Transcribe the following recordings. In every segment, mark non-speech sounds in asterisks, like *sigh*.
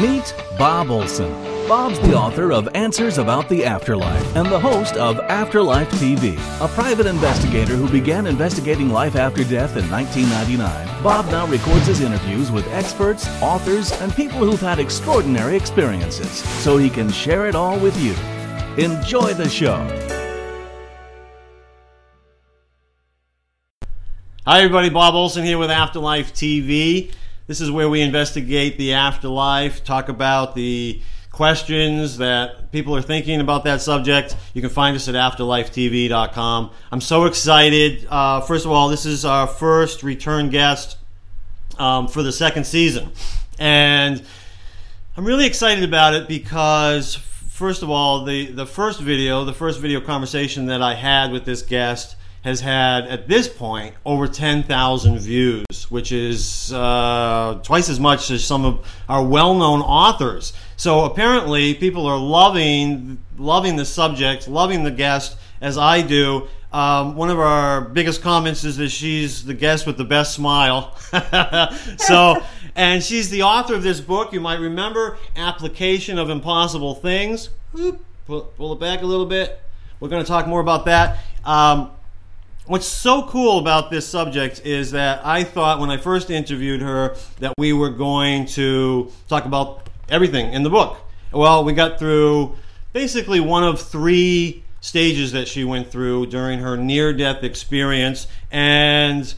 Meet Bob Olson. Bob's the author of Answers About the Afterlife and the host of Afterlife TV, a private investigator who began investigating life after death in 1999. Bob now records his interviews with experts, authors, and people who've had extraordinary experiences so he can share it all with you. Enjoy the show. Hi, everybody. Bob Olson here with Afterlife TV. This is where we investigate the afterlife, talk about the questions that people are thinking about that subject. You can find us at afterlifetv.com. I'm so excited. Uh, first of all, this is our first return guest um, for the second season. And I'm really excited about it because, first of all, the, the first video, the first video conversation that I had with this guest has had at this point over 10,000 views, which is uh, twice as much as some of our well-known authors. So apparently, people are loving loving the subject, loving the guest as I do. Um, one of our biggest comments is that she's the guest with the best smile. *laughs* so, *laughs* and she's the author of this book. You might remember Application of Impossible Things. Pull, pull it back a little bit. We're going to talk more about that. Um, What's so cool about this subject is that I thought when I first interviewed her that we were going to talk about everything in the book. Well, we got through basically one of three stages that she went through during her near-death experience, and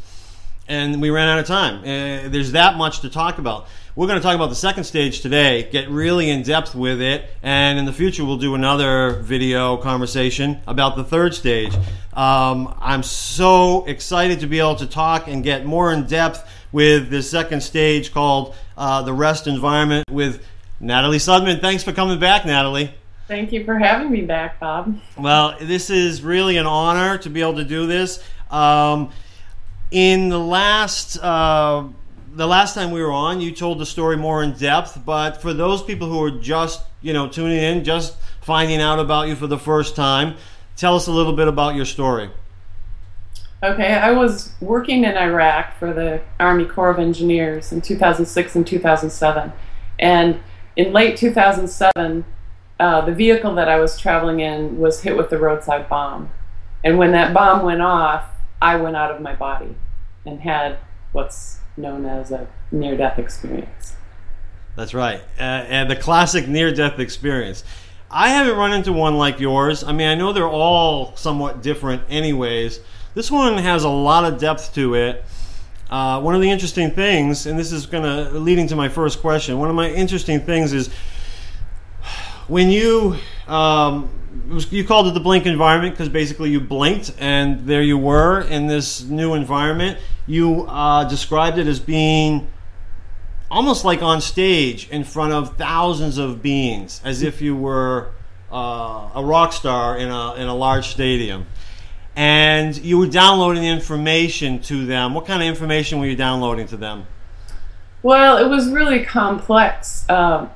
and we ran out of time. Uh, there's that much to talk about. We're going to talk about the second stage today, get really in depth with it, and in the future we'll do another video conversation about the third stage. Um, I'm so excited to be able to talk and get more in depth with this second stage called uh, the rest environment with Natalie Sudman. Thanks for coming back, Natalie. Thank you for having me back, Bob. Well, this is really an honor to be able to do this. Um, in the last uh, the last time we were on, you told the story more in depth, but for those people who are just, you know, tuning in, just finding out about you for the first time, tell us a little bit about your story. Okay, I was working in Iraq for the Army Corps of Engineers in 2006 and 2007. And in late 2007, uh, the vehicle that I was traveling in was hit with a roadside bomb. And when that bomb went off, I went out of my body and had what's known as a near death experience. That's right. Uh, and the classic near death experience. I haven't run into one like yours. I mean, I know they're all somewhat different, anyways. This one has a lot of depth to it. Uh, one of the interesting things, and this is going to leading to my first question. One of my interesting things is when you um, you called it the blink environment because basically you blinked and there you were in this new environment. You uh, described it as being almost like on stage in front of thousands of beings, as if you were uh, a rock star in a in a large stadium. And you were downloading information to them. What kind of information were you downloading to them? Well, it was really complex. Um,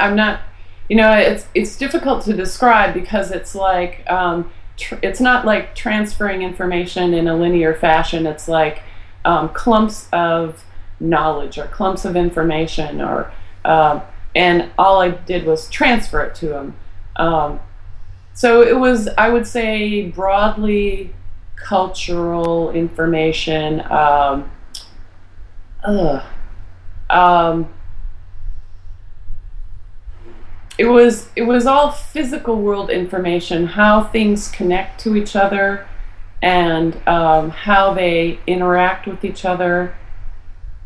I'm not you know, it's it's difficult to describe because it's like um, tr- it's not like transferring information in a linear fashion. It's like um, clumps of knowledge or clumps of information, or uh, and all I did was transfer it to them. Um, so it was, I would say, broadly cultural information. Um, um it was it was all physical world information, how things connect to each other, and um, how they interact with each other,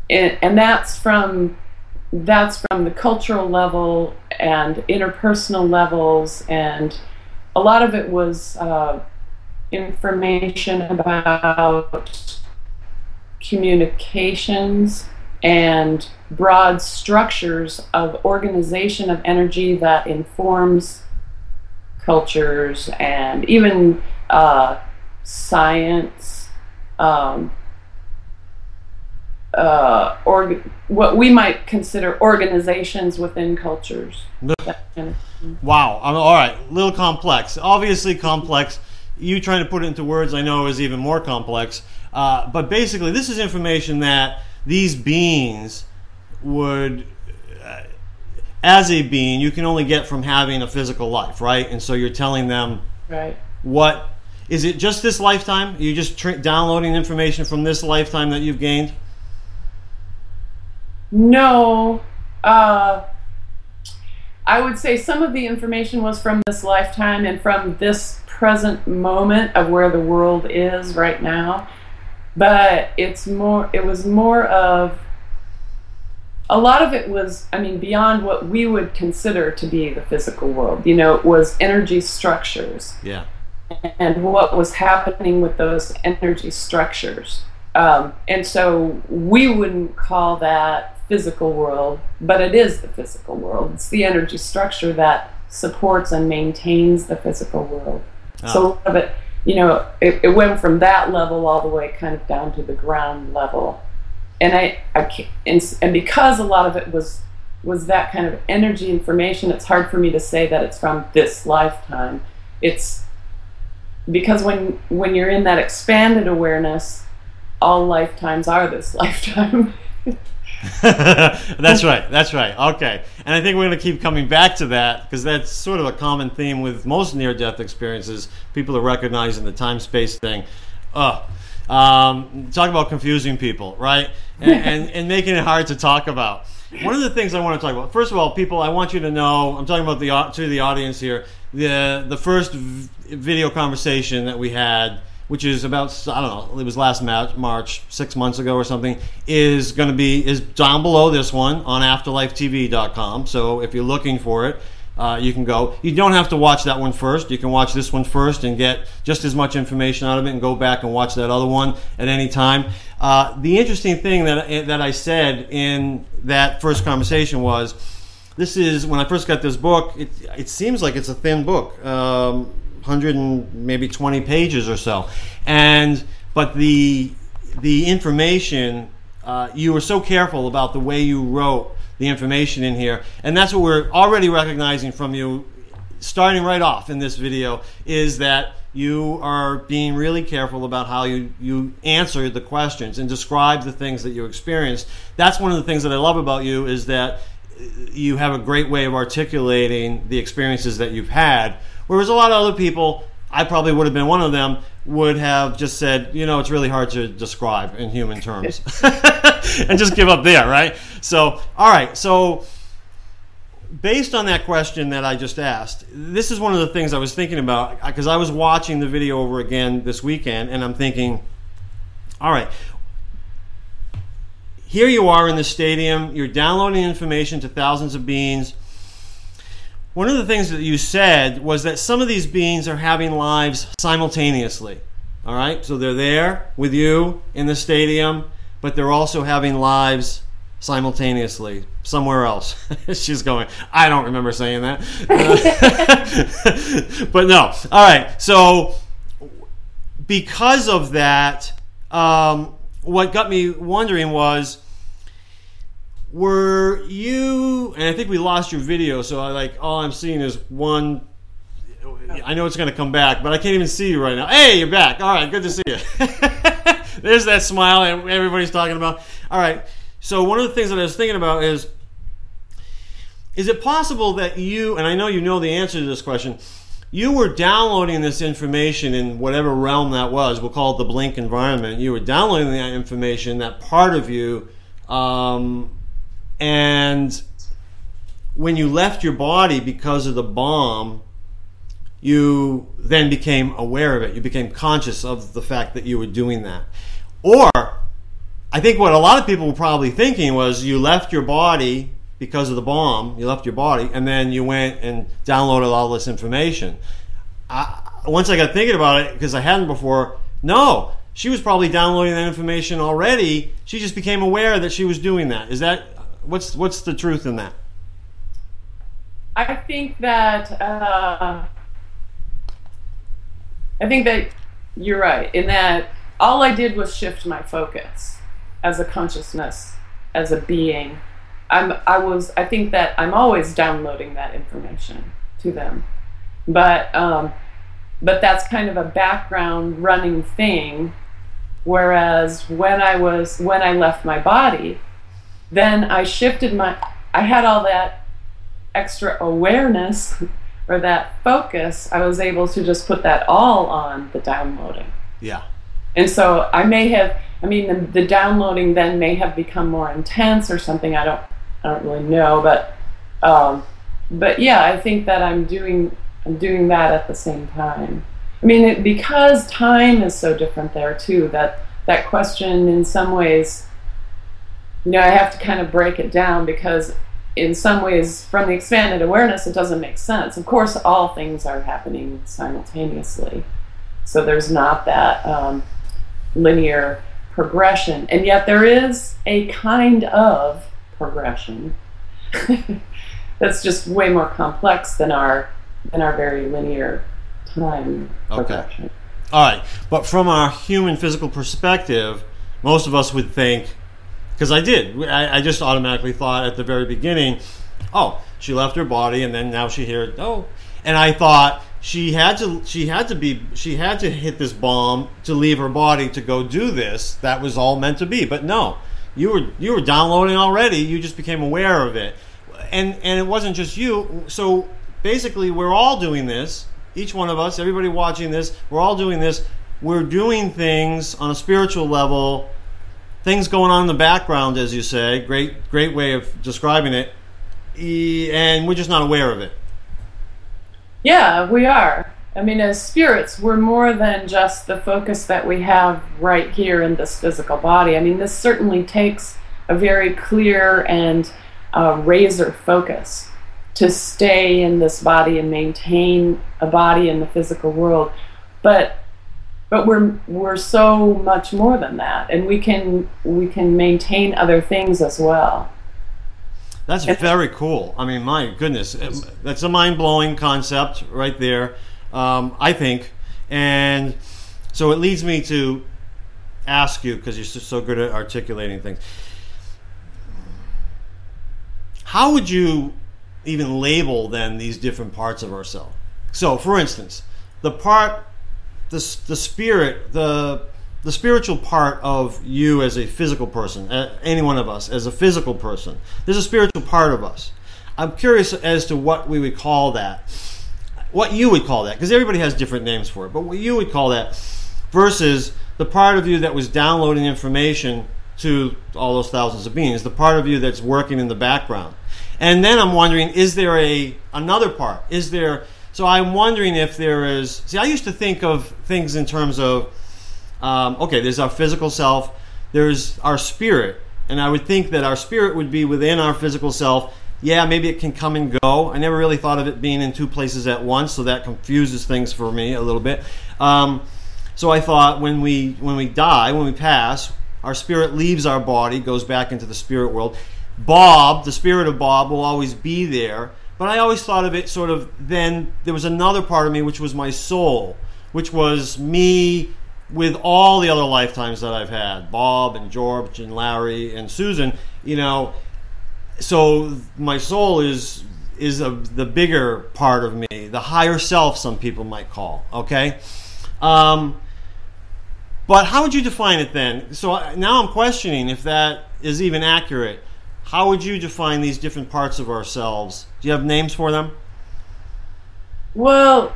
and, and that's from that's from the cultural level and interpersonal levels, and a lot of it was uh, information about communications and broad structures of organization of energy that informs cultures and even uh, science, um, uh, or what we might consider organizations within cultures. Wow. I mean, all right. A little complex. Obviously complex. You trying to put it into words, I know, is even more complex. Uh, but basically, this is information that these beings would uh, as a being, you can only get from having a physical life, right? And so you're telling them right. what is it? Just this lifetime? you're you just tr- downloading information from this lifetime that you've gained? No. Uh, I would say some of the information was from this lifetime and from this present moment of where the world is right now. But it's more, it was more of, a lot of it was, I mean, beyond what we would consider to be the physical world. You know, it was energy structures. Yeah. And what was happening with those energy structures. Um, and so we wouldn't call that physical world, but it is the physical world. It's the energy structure that supports and maintains the physical world. Ah. So a lot of it, you know, it, it went from that level all the way kind of down to the ground level. And I, I and, and because a lot of it was was that kind of energy information, it's hard for me to say that it's from this lifetime. It's because when when you're in that expanded awareness, all lifetimes are this *laughs* lifetime. *laughs* that's right. That's right. Okay. And I think we're going to keep coming back to that because that's sort of a common theme with most near death experiences. People are recognizing the time space thing. Ugh. Um, talk about confusing people, right? And, *laughs* and, and making it hard to talk about. One of the things I want to talk about, first of all, people, I want you to know, I'm talking about the to the audience here. The the first v- video conversation that we had, which is about I don't know, it was last Ma- March, six months ago or something, is going to be is down below this one on AfterlifeTV.com. So if you're looking for it, uh, you can go. You don't have to watch that one first. You can watch this one first and get just as much information out of it, and go back and watch that other one at any time. Uh, the interesting thing that that I said in that first conversation was, this is when I first got this book. It, it seems like it's a thin book, um, hundred and maybe twenty pages or so, and but the the information uh, you were so careful about the way you wrote the information in here, and that's what we're already recognizing from you, starting right off in this video, is that you are being really careful about how you, you answer the questions and describe the things that you experienced. That's one of the things that I love about you is that you have a great way of articulating the experiences that you've had, whereas a lot of other people, I probably would have been one of them, would have just said, you know, it's really hard to describe in human terms, *laughs* and just give up there, right? So, all right, so based on that question that I just asked, this is one of the things I was thinking about because I was watching the video over again this weekend, and I'm thinking, all right, here you are in the stadium, you're downloading information to thousands of beings. One of the things that you said was that some of these beings are having lives simultaneously. All right, so they're there with you in the stadium, but they're also having lives simultaneously somewhere else. *laughs* She's going, I don't remember saying that. *laughs* But no. All right, so because of that, um, what got me wondering was were you and i think we lost your video so i like all i'm seeing is one i know it's going to come back but i can't even see you right now hey you're back all right good to see you *laughs* there's that smile that everybody's talking about all right so one of the things that i was thinking about is is it possible that you and i know you know the answer to this question you were downloading this information in whatever realm that was. We'll call it the blink environment. You were downloading that information, that part of you, um, and when you left your body because of the bomb, you then became aware of it. You became conscious of the fact that you were doing that. Or, I think what a lot of people were probably thinking was you left your body because of the bomb, you left your body, and then you went and downloaded all this information. I, once I got thinking about it, because I hadn't before, no, she was probably downloading that information already. She just became aware that she was doing that. Is that what's what's the truth in that? I think that uh, I think that you're right in that all I did was shift my focus as a consciousness, as a being. I'm I was I think that I'm always downloading that information to them, but um, but that's kind of a background running thing. Whereas when I was when I left my body, then I shifted my I had all that extra awareness or that focus, I was able to just put that all on the downloading. Yeah. And so I may have, I mean, the, the downloading then may have become more intense or something. I don't, I don't really know, but, um, but yeah, I think that I'm doing, I'm doing that at the same time. I mean, it, because time is so different there too. That that question, in some ways, you know, I have to kind of break it down because in some ways, from the expanded awareness, it doesn't make sense. Of course, all things are happening simultaneously. So there's not that um, linear progression. And yet there is a kind of progression *laughs* that's just way more complex than our than our very linear time Okay. progression. All right, but from our human physical perspective, most of us would think, because I did, I, I just automatically thought at the very beginning, oh, she left her body, and then now she here, oh, and I thought she had to, she had to be, she had to hit this bomb to leave her body to go do this. That was all meant to be, but no, you were you were downloading already. You just became aware of it, and and it wasn't just you. So basically, we're all doing this. Each one of us, everybody watching this, we're all doing this. We're doing things on a spiritual level. Things going on in the background, as you say. Great, great way of describing it. And we're just not aware of it. Yeah, we are. I mean, as spirits, we're more than just the focus that we have right here in this physical body. I mean, this certainly takes a very clear and uh, razor focus to stay in this body and maintain a body in the physical world. But but we're we're so much more than that, and we can we can maintain other things as well. That's very cool. I mean, my goodness, that's a mind blowing concept right there. Um, I think, and so it leads me to ask you because you're so good at articulating things. How would you even label then these different parts of ourselves? So, for instance, the part, the the spirit, the the spiritual part of you as a physical person, any one of us as a physical person. There's a spiritual part of us. I'm curious as to what we would call that. What you would call that, because everybody has different names for it, but what you would call that versus the part of you that was downloading information to all those thousands of beings, the part of you that's working in the background. And then I'm wondering, is there a another part? Is there so I'm wondering if there is see I used to think of things in terms of um, okay, there's our physical self, there's our spirit, and I would think that our spirit would be within our physical self. Yeah, maybe it can come and go. I never really thought of it being in two places at once, so that confuses things for me a little bit. Um, so I thought when we when we die, when we pass, our spirit leaves our body, goes back into the spirit world. Bob, the spirit of Bob, will always be there. But I always thought of it sort of then there was another part of me which was my soul, which was me with all the other lifetimes that I've had, Bob and George and Larry and Susan, you know, so my soul is is a, the bigger part of me, the higher self, some people might call. Okay, um, but how would you define it then? So now I'm questioning if that is even accurate. How would you define these different parts of ourselves? Do you have names for them? Well,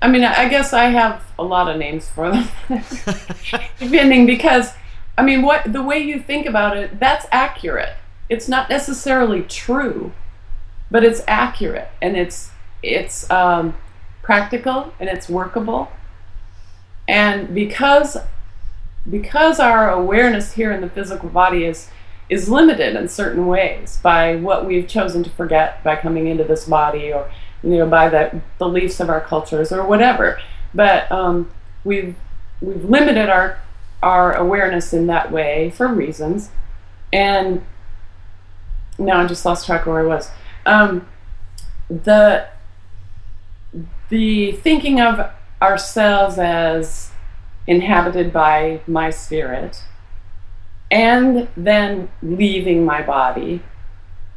I mean, I guess I have a lot of names for them, *laughs* depending because, I mean, what the way you think about it, that's accurate. It's not necessarily true, but it's accurate and it's it's um, practical and it's workable. And because because our awareness here in the physical body is is limited in certain ways by what we've chosen to forget by coming into this body or you know by the beliefs of our cultures or whatever. But um, we've we've limited our our awareness in that way for reasons. And now I just lost track of where I was. Um, the the thinking of ourselves as inhabited by my spirit and then leaving my body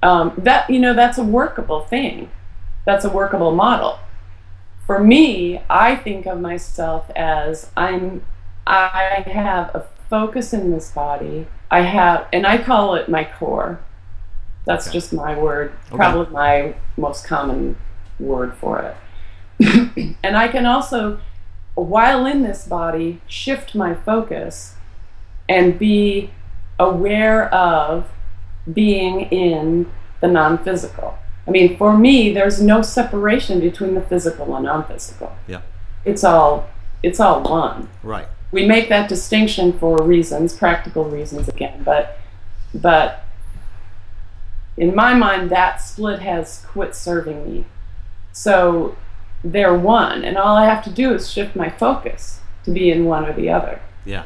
um, that you know that's a workable thing that's a workable model for me i think of myself as i'm i have a focus in this body i have and i call it my core That's Okay. just my word, Okay. probably my most common word for it. *clears throat* and I can also, while in this body, shift my focus and be aware of being in the non physical. I mean, for me, there's no separation between the physical and non physical. Yeah. It's all it's all one. Right. We make that distinction for reasons, practical reasons again, but but in my mind that split has quit serving me. So they're one, and all I have to do is shift my focus to be in one or the other. Yeah.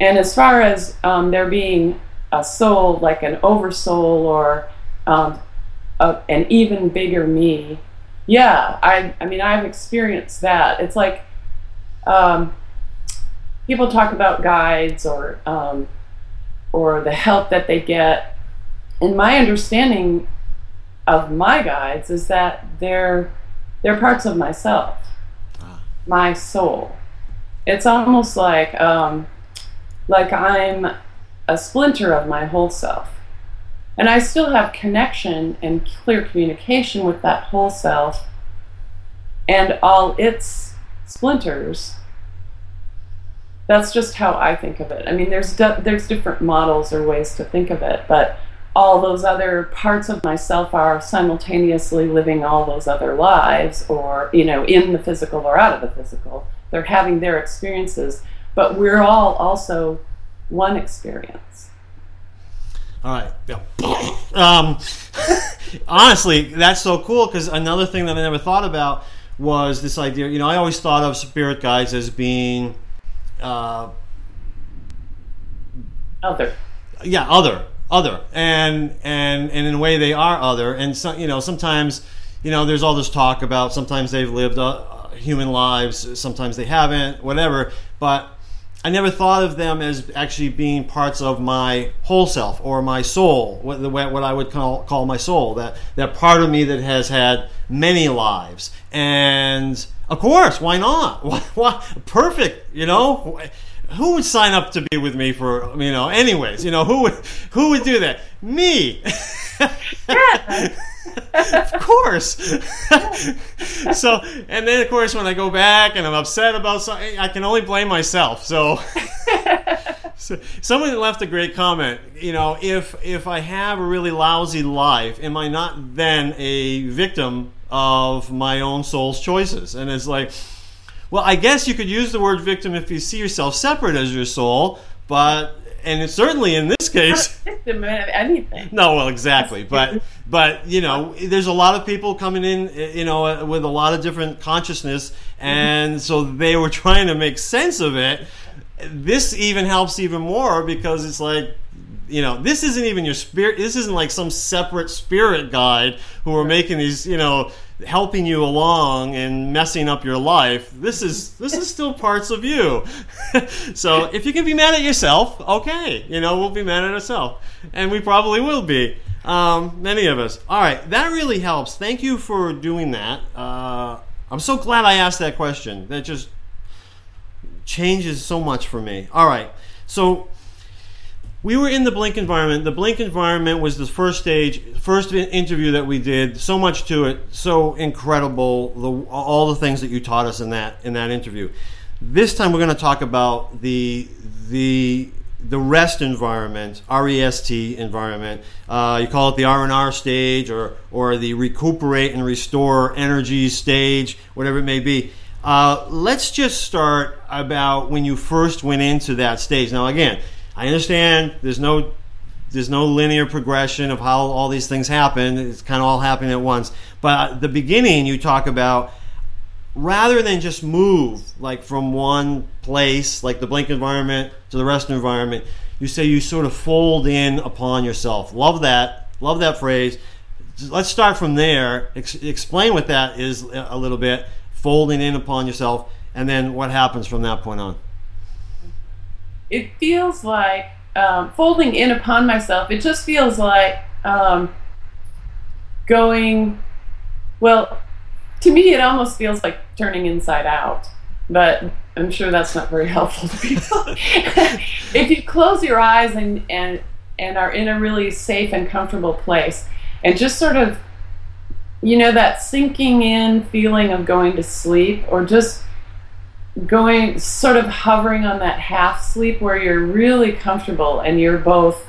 And as far as um, there being a soul, like an oversoul or um, a, an even bigger me, yeah, I, I mean, I've experienced that. It's like um, people talk about guides or um, or the help that they get. And my understanding of my guides is that they're they're parts of myself, Ah. my soul. It's almost like um, like I'm a splinter of my whole self. And I still have connection and clear communication with that whole self and all its splinters. That's just how I think of it. I mean, there's there's different models or ways to think of it, but all those other parts of myself are simultaneously living all those other lives, or you know, in the physical or out of the physical. They're having their experiences, but we're all also one experience. All right. Yeah. Um, honestly, that's so cool because another thing that I never thought about was this idea. You know, I always thought of spirit guides as being, uh, Other. yeah, other, other, and and and in a way they are other. And so you know, sometimes, you know, there's all this talk about sometimes they've lived uh, human lives, sometimes they haven't, whatever. But I never thought of them as actually being parts of my whole self or my soul, what, the- what I would call, call my soul, that, that part of me that has had many lives. And of course, why not? *laughs* Why, why, perfect, you know? Who would sign up to be with me for, you know, anyways, you know, who would, who would do that? Me. *laughs* *laughs* of course. *laughs* so, and then of course, when I go back and I'm upset about something, I can only blame myself. So, *laughs* so someone left a great comment. You know, if if I have a really lousy life, am I not then a victim of my own soul's choices? And it's like, well, I guess you could use the word victim if you see yourself separate as your soul, but and it's certainly in this case. *laughs* Of anything. No, well, exactly, but *laughs* but you know, there's a lot of people coming in, eh, you know, eh, with a lot of different consciousness, and so they were *laughs* trying to make sense of it. This even helps even more because it's like, you know, this isn't even your spirit. This isn't like some separate spirit guide who are making these, you know, helping you along and messing up your life. This is this is still parts of you. *laughs* so if you can be mad at yourself, okay, you know, we'll be mad at ourselves, and we probably will be. Um, many of us. All right, that really helps. Thank you for doing that. Uh, I'm so glad I asked that question. That just changes so much for me. All right, so we were in the blink environment. The blink environment was the first stage first interview that we did. So much to it. So incredible the, all the things that you taught us in that in that interview. This time we're going to talk about the the the rest environment rest environment. Uh, you call it the r&r stage or or the recuperate and restore energy stage whatever it may be. Uh, let's just start about when you first went into that stage. Now again I understand there's no there's no linear progression of how all these things happen. It's kind of all happening at once. But at the beginning, you talk about rather than just move like from one place, like the blink environment to the rest of the environment, you say you sort of fold in upon yourself. Love that. Love that phrase. Let's start from there. Ex- explain what that is a little bit. Folding in upon yourself, and then what happens from that point on. It feels like um, folding in upon myself. It just feels like um, going. Well, to me, it almost feels like turning inside out. But I'm sure that's not very *laughs* helpful to people. *laughs* if you close your eyes and and and are in a really safe and comfortable place and just sort of you know that sinking in feeling of going to sleep or just going sort of hovering on that half sleep where you're really comfortable and you're both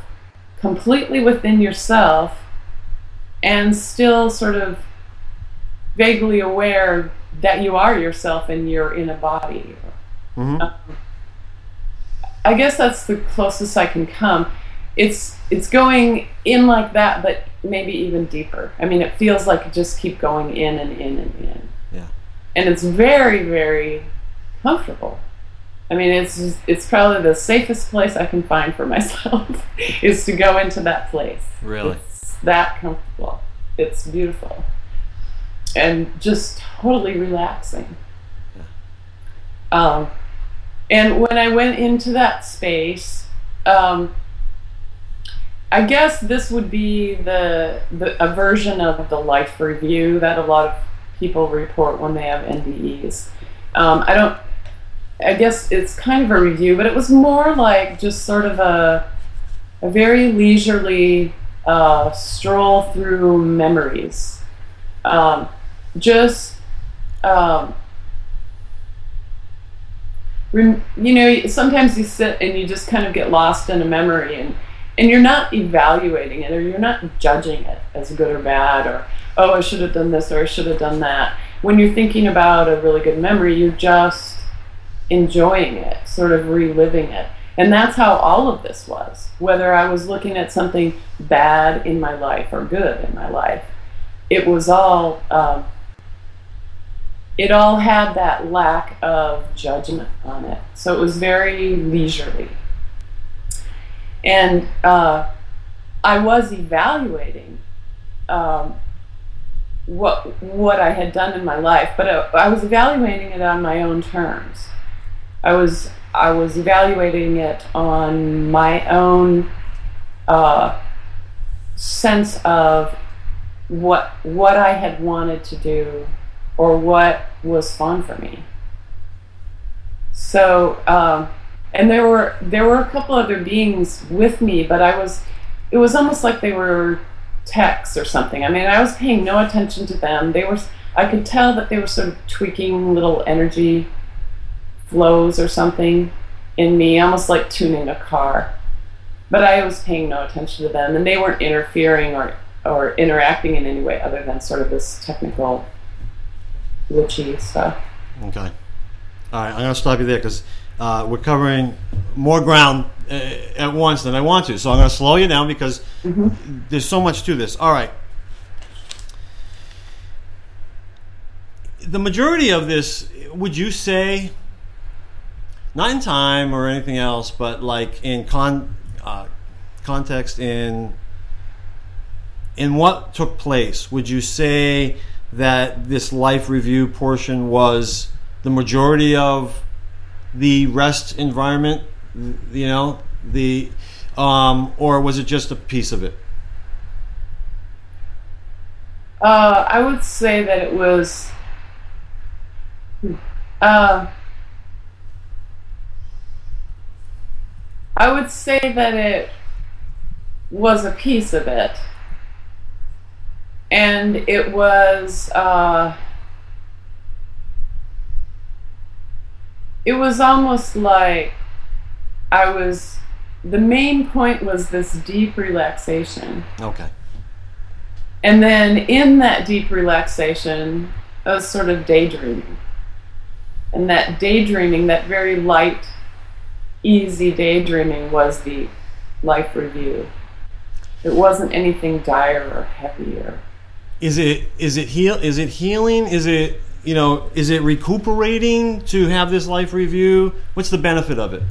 completely within yourself and still sort of vaguely aware that you are yourself and you're in a body. Mhm. Um, I guess that's the closest I can come. It's it's going in like that, but maybe even deeper. I mean, it feels like it just keep going in and in and in, Yeah. and it's very very comfortable. I mean, it's just, it's probably the safest place I can find for *laughs* myself is to go into that place. Really? It's that comfortable. It's beautiful. And just totally relaxing. Yeah. Um, and when I went into that space, um, I guess this would be the, the a version of the life review that a lot of people report when they have NDEs. Um, I don't. I guess it's kind of a review, but it was more like just sort of a a very leisurely uh, stroll through memories. Um, just, um, you know, sometimes you sit and you just kind of get lost in a memory and, and you're not evaluating it or you're not judging it as good or bad or, oh, I should have done this or I should have done that. When you're thinking about a really good memory, you're just enjoying it, sort of reliving it. And that's how all of this was. Whether I was looking at something bad in my life or good in my life, it was all, um, it all had that lack of judgment on it. So it was very leisurely. And uh, I was evaluating um, what what I had done in my life, but I, I was evaluating it on my own terms. I was I was evaluating it on my own uh, sense of what what I had wanted to do or what was fun for me. So, um, and there were there were a couple other beings with me, but I was it was almost like they were texts or something. I mean, I was paying no attention to them. They were I could tell that they were sort of tweaking little energy flows or something in me, almost like tuning a car. But I was paying no attention to them, and they weren't interfering or or interacting in any way other than sort of this technical witchy stuff. Okay. All right, I'm going to stop you there because uh, we're covering more ground uh, at once than I want to. So I'm going to slow you down because there's so much to this. All right. The majority of this, would you say, not in time or anything else, but like in con, uh, context in in what took place, would you say that this life review portion was the majority of the rest environment? You know, the um, or was it just a piece of it? Uh, I would say that it was. Uh, I would say that it was a piece of it. And it was. Uh, it was almost like I was. The main point was this deep relaxation. Okay. And then in that deep relaxation, I was sort of daydreaming. And that daydreaming, that very light, easy daydreaming, was the life review. It wasn't anything dire or heavy or. Is it is it heal is it healing? Is it you know is it recuperating to have this life review? What's the benefit of it?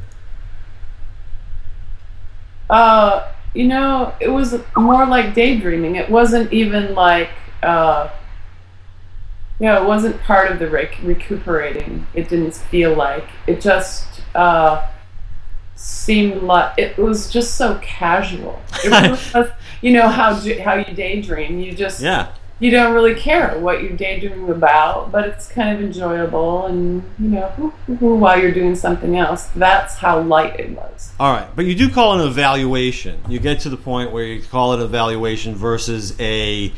Uh, you know, it was more like daydreaming. It wasn't even like, uh, you know, it wasn't part of the rec- recuperating. It didn't feel like. It just uh, seemed like it was just so casual. It really was, *laughs* you know how how you daydream. You just Yeah. you don't really care what you're daydreaming about, but it's kind of enjoyable and, you know, while you're doing something else. That's how light it was. All right, but you do call it an evaluation. You get to the point where you call it evaluation versus a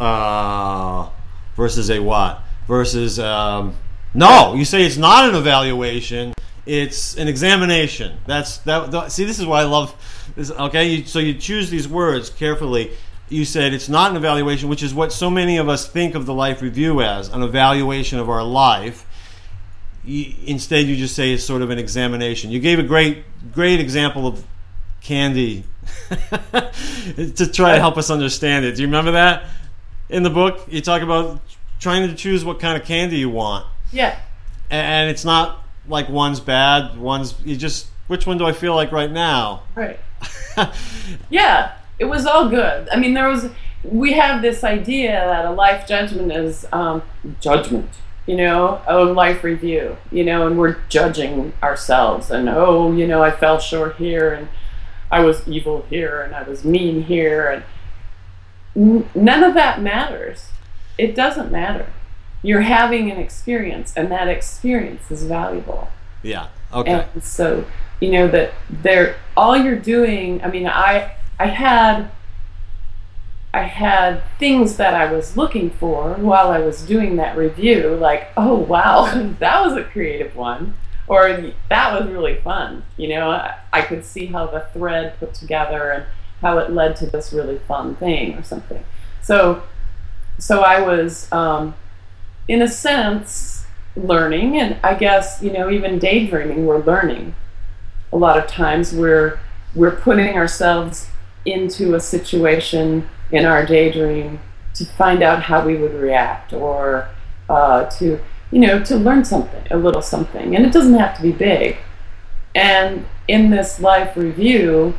uh, versus a what? Versus um, no, you say it's not an evaluation. It's an examination. That's that. that see, this is why I love this. Okay, you, so you choose these words carefully you said it's not an evaluation, which is what so many of us think of the life review as an evaluation of our life. You, instead, you just say it's sort of an examination. You gave a great, great example of candy *laughs* to try to help us understand it. Do you remember that in the book? You talk about trying to choose what kind of candy you want. Yeah. And it's not like one's bad, one's you just which one do I feel like right now? Right. *laughs* yeah it was all good. I mean, there was we have this idea that a life judgment is um, judgment, you know, a life review, you know, and we're judging ourselves and oh, you know, I fell short here and I was evil here and I was mean here and none of that matters. It doesn't matter. You're having an experience and that experience is valuable. Yeah. Okay. And so, you know that they're all you're doing, I mean, I I had I had things that I was looking for while I was doing that review, like, oh wow, *laughs* that was a creative one, or that was really fun. You know, I, I could see how the thread put together and how it led to this really fun thing or something. So, so I was, um, in a sense, learning, and I guess you know, even daydreaming, we're learning. A lot of times we're we're putting ourselves into a situation in our daydream to find out how we would react or uh, to you know to learn something a little something. And it doesn't have to be big. And in this life review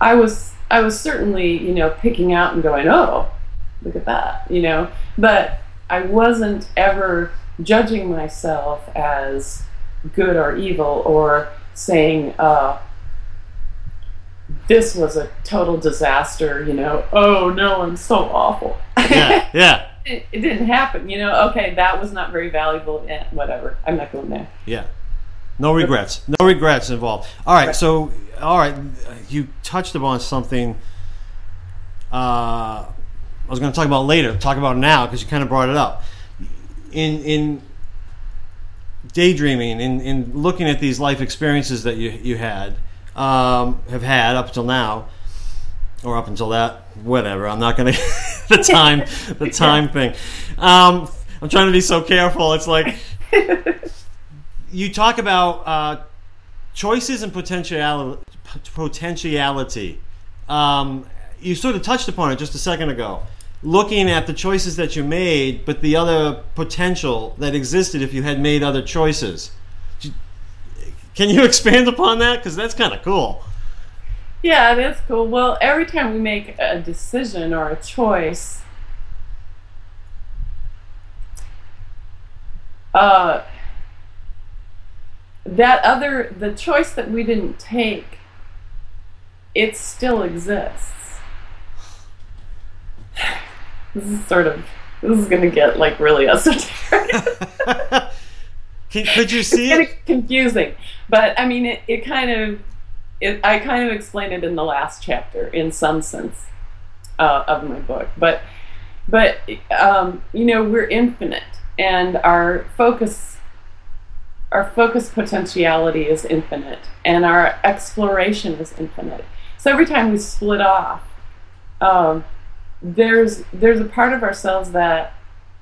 i was i was certainly you know picking out and going oh look at that you know? But i wasn't ever judging myself as good or evil or saying uh, this was a total disaster, you know, oh no, I'm so awful. Yeah, yeah. *laughs* it, it, didn't happen, you know, okay, that was not very valuable, eh, whatever. I'm not going there. Yeah. No regrets. No regrets involved. All right, so, all right, you touched upon something uh, I was going to talk about later, talk about now, because you kind of brought it up. In, in daydreaming, in, in looking at these life experiences that you, you had, um, have had up until now, or up until that, whatever. I'm not going *laughs* to the time the *laughs* time thing. Um, I'm trying to be so careful. It's like you talk about uh, choices and potentiality. Potentiality. Um, you sort of touched upon it just a second ago. Looking at the choices that you made, but the other potential that existed if you had made other choices. Can you *laughs* expand upon that? Because that's kind of cool. Yeah, is cool. Well, every time we make a decision or a choice, uh, that other, the choice that we didn't take, it still exists. This is sort of, this is going to get like really *laughs* esoteric. *laughs* Could you see it's it? confusing, but I mean, it, it kind of, it, I kind of explained it in the last chapter in some sense uh, of my book. But, but um, you know, we're infinite, and our focus, our focus potentiality is infinite, and our exploration is infinite. So every time we split off, um, there's there's a part of ourselves that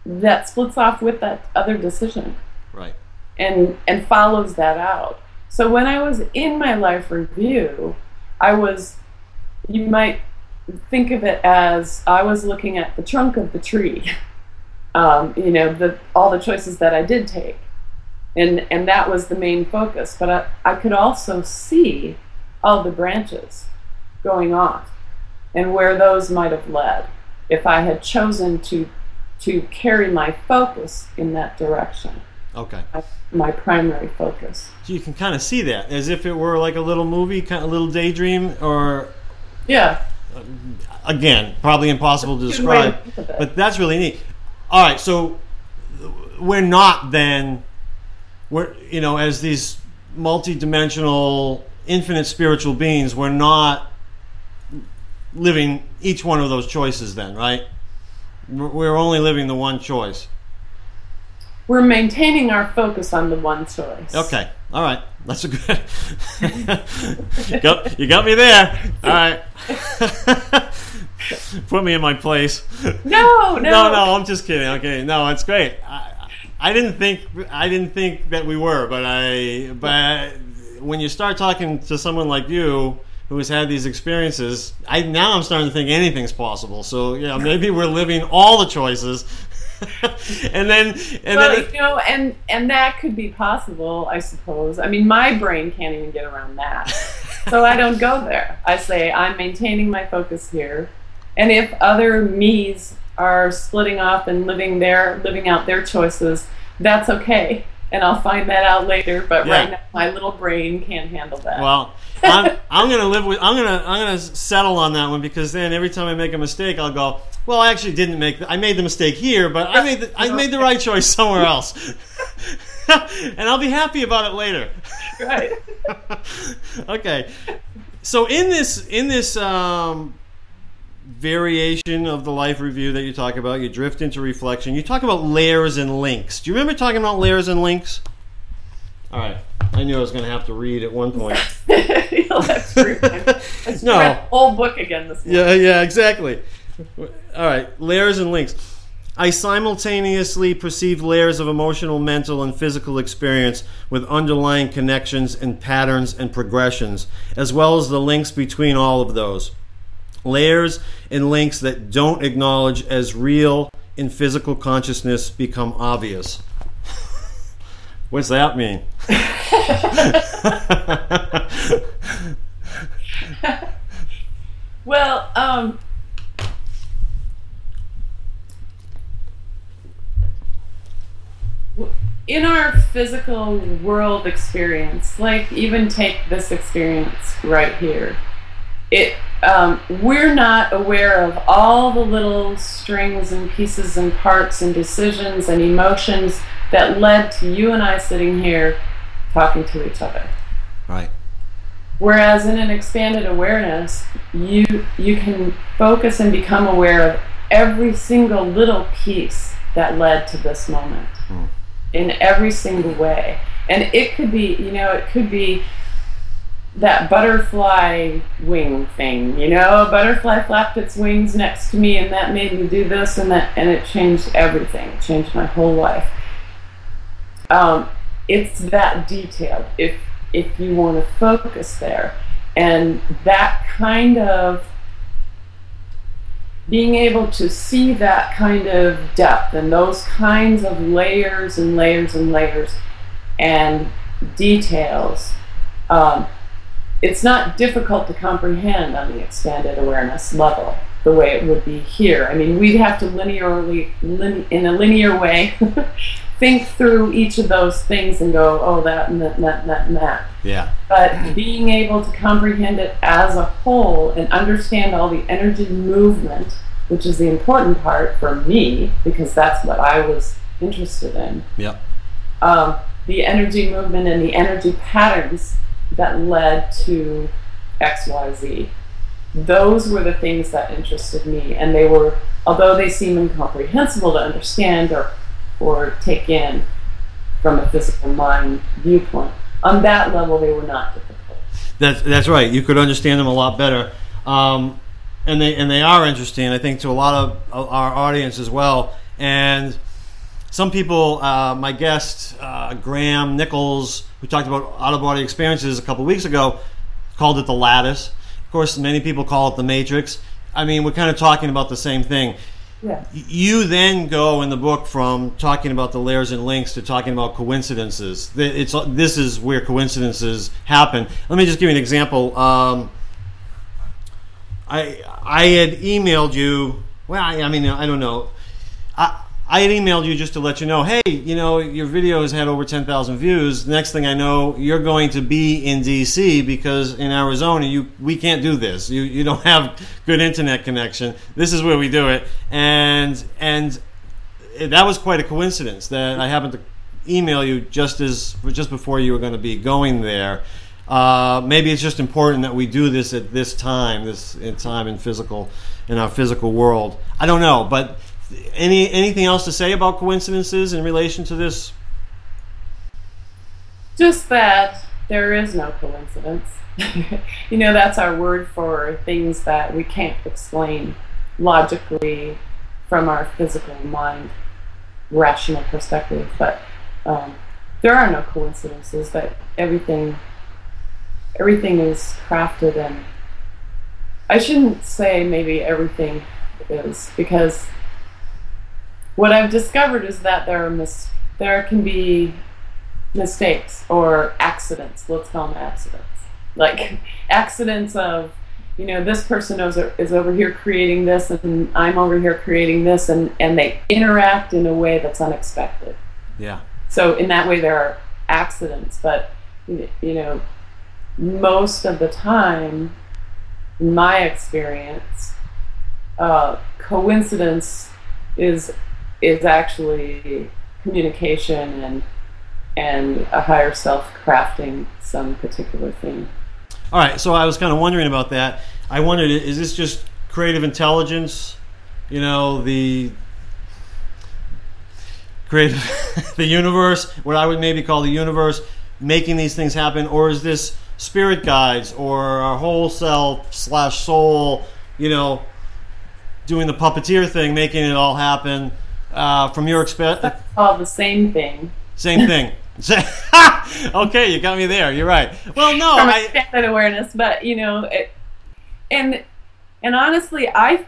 that splits off with that other decision. Right and and follows that out. So when I was in my life review, I was you might think of it as I was looking at the trunk of the tree. *laughs* Um, you know, the all the choices that I did take. And and that was the main focus. But I, I could also see all the branches going off and where those might have led if I had chosen to to carry my focus in that direction. Okay. My primary focus. So you can kind of see that as if it were like a little movie, kind of a little daydream, or yeah. Uh, again, probably impossible to describe, think of it. but that's really neat. All right, so we're not then we're you know as these multi-dimensional infinite spiritual beings we're not living each one of those choices then right? We're- only living the one choice. We're maintaining our focus on the one choice. okay. All right. That's a good *laughs* you, got, you got me there. All right. *laughs* Put me in my place. No, *laughs* no, no, no, I'm just kidding. Okay, no, it's great. I, I didn't think I didn't think that we were, but I but when you start talking to someone like you who has had these experiences, I now I'm starting to think anything's possible. So yeah, maybe we're living all the choices, *laughs* and then and Well, then you know, and and that could be possible, I suppose. I mean, my brain can't even get around that, *laughs* so I don't go there. I say I'm maintaining my focus here, and if other me's are splitting off and living their living out their choices, that's okay, and I'll find that out later. But Yeah. right now, my little brain can't handle that. Well, I'm, I'm gonna live with. I'm gonna I'm gonna settle on that one because then every time I make a mistake, I'll go. Well, I actually didn't make. The, I made the mistake here, but I made the, I made the right choice somewhere else, *laughs* and I'll be happy about it later. right. *laughs* okay, so in this in this um, variation of the life review that you talk about, you drift into reflection. You talk about layers and links. Do you remember talking about layers and links? All right, I knew I was going to have to read at one point. You'll have to read I No. read the whole book again this morning. Yeah, yeah, exactly. All right, layers and links. I simultaneously perceive layers of emotional, mental, and physical experience with underlying connections and patterns and progressions, as well as the links between all of those. Layers and links that don't acknowledge as real in physical consciousness become obvious. What's that mean? *laughs* Well, um, in our physical world experience, like even take this experience right here, it um, we're not aware of all the little strings and pieces and parts and decisions and emotions that led to you and I sitting here talking to each other. right. Whereas in an expanded awareness, you you can focus and become aware of every single little piece that led to this moment hmm. in every single way. And it could be, you know, it could be that butterfly wing thing, you know, a butterfly flapped its wings next to me and that made me do this and that and it changed everything. It changed my whole life. Um, it's that detailed if if you want to focus there. And that kind of being able to see that kind of depth and those kinds of layers and layers and layers and details um, it's not difficult to comprehend on the expanded awareness level the way it would be here. I mean we'd have to linearly lin- in a linear way *laughs* think through each of those things and go oh that and that and that and that, and that Yeah. but being able to comprehend it as a whole and understand all the energy movement, which is the important part for me because that's what I was interested in. Yep. Um, the energy movement and the energy patterns that led to XYZ. Those were the things that interested me, and they were, although they seem incomprehensible to understand or, or take in from a physical mind viewpoint, on that level they were not difficult. That's that's right. You could understand them a lot better, um, and they and they are interesting. I think to a lot of our audience as well. And some people, uh, my guest uh, Graham Nicholls, who talked about out of body experiences a couple weeks ago, called it the lattice. Of course, many people call it the matrix. I mean, we're kind of talking about the same thing. Yeah. You then go in the book from talking about the layers and links to talking about coincidences. It's this is where coincidences happen. Let me just give you an example. Um, I I had emailed you. Well, I, I mean, I don't know. I I had emailed you just to let you know, hey, you know, your video has had over 10,000 views. Next thing I know, you're going to be in DC because in Arizona, you we can't do this. You you don't have good internet connection. This is where we do it, and and that was quite a coincidence that I happened to email you just as just before you were going to be going there. Uh, maybe it's just important that we do this at this time, this time in physical in our physical world. I don't know, but any anything else to say about coincidences in relation to this? Just that there is no coincidence. *laughs* you know, that's our word for things that we can't explain logically from our physical mind, rational perspective. But um, there are no coincidences. That everything, everything is crafted, and I shouldn't say maybe everything is because what I've discovered is that there are mis- there can be mistakes or accidents. Let's call them accidents. Like accidents of, you know, this person is, is over here creating this and I'm over here creating this, and, and they interact in a way that's unexpected. Yeah. So in that way, there are accidents, but you know, most of the time, in my experience, uh, coincidence is is actually communication and and a higher self crafting some particular thing. All right, so I was kind of wondering about that. I wondered, is this just creative intelligence? You know, the creative, *laughs* the universe, what I would maybe call the universe, making these things happen, or is this spirit guides or our whole self slash soul? You know, doing the puppeteer thing, making it all happen uh, from your experience? All the same thing. Same thing. *laughs* okay, you got me there. You're right. Well, no, from I that awareness, but you know, it, and and honestly, I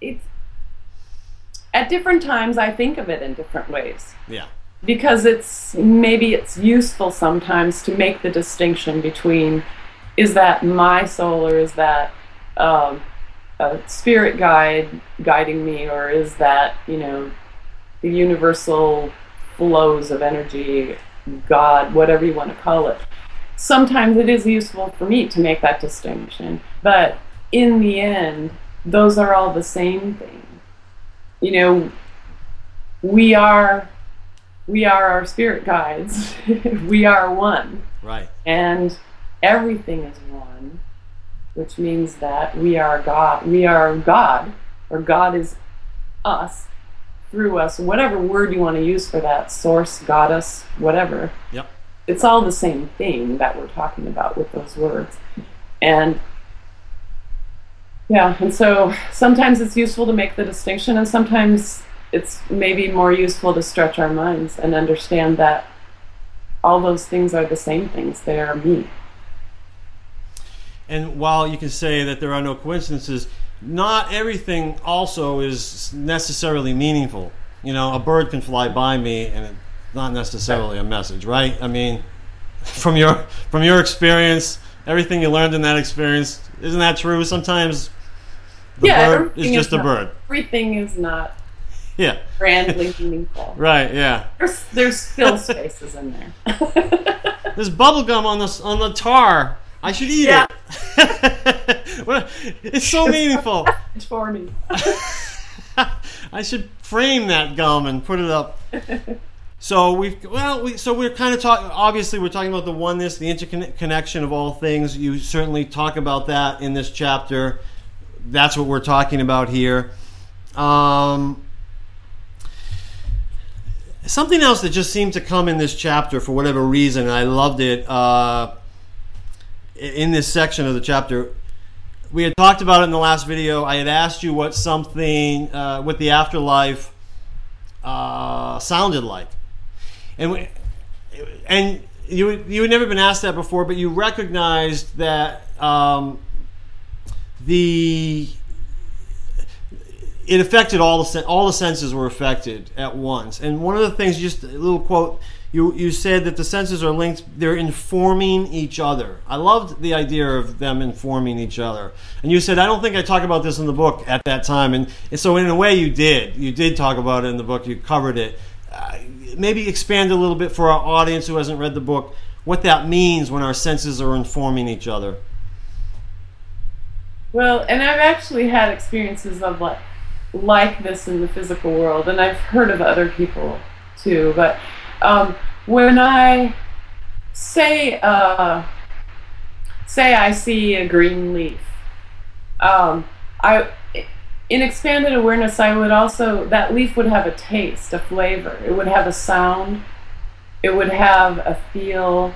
it's at different times I think of it in different ways. Yeah. Because it's maybe it's useful sometimes to make the distinction between is that my soul or is that um, a spirit guide guiding me or is that you know the universal flows of energy, God, whatever you want to call it. Sometimes it is useful for me to make that distinction, but in the end, those are all the same thing. You know, we are we are our spirit guides. *laughs* we are one. Right. And everything is one, which means that we are God. We are God, or God is us through us, whatever word you want to use for that, source, goddess, whatever. Yep. It's all the same thing that we're talking about with those words. And yeah, and so sometimes it's useful to make the distinction, and sometimes it's maybe more useful to stretch our minds and understand that all those things are the same things. They are me. And while you can say that there are no coincidences, not everything also is necessarily meaningful. You know, a bird can fly by me and it's not necessarily a message, right? I mean, *laughs* from your from your experience, everything you learned in that experience, isn't that true? Sometimes the yeah, bird is just is a bird. Everything is not yeah. grandly *laughs* meaningful. Right, yeah. There's there's still spaces in there. *laughs* There's bubble gum on the on the tar. I should eat Yeah. it. *laughs* it's so *laughs* meaningful. It's for me. *laughs* I should frame that gum and put it up. So we've well, we, so we're kind of talking. Obviously, we're talking about the oneness, the interconnection of all things. You certainly talk about that in this chapter. That's what we're talking about here. Um, something else that just seemed to come in this chapter for whatever reason, I loved it. Uh, in this section of the chapter, we had talked about it in the last video. I had asked you what something uh, with the afterlife uh, sounded like, and we, and you you had never been asked that before, but you recognized that um, the it affected all the all the senses were affected at once. And one of the things, just a little quote, you you said that the senses are linked; they're informing each other. I loved the idea of them informing each other. And you said, I don't think I talk about this in the book at that time. And, and so, in a way, you did. You did talk about it in the book. You covered it. Uh, maybe expand a little bit for our audience who hasn't read the book what that means when our senses are informing each other. Well, and I've actually had experiences of like like this in the physical world, and I've heard of other people too. But um, when I say uh, say I see a green leaf, um, I in expanded awareness, I would also that leaf would have a taste, a flavor. It would have a sound. It would have a feel.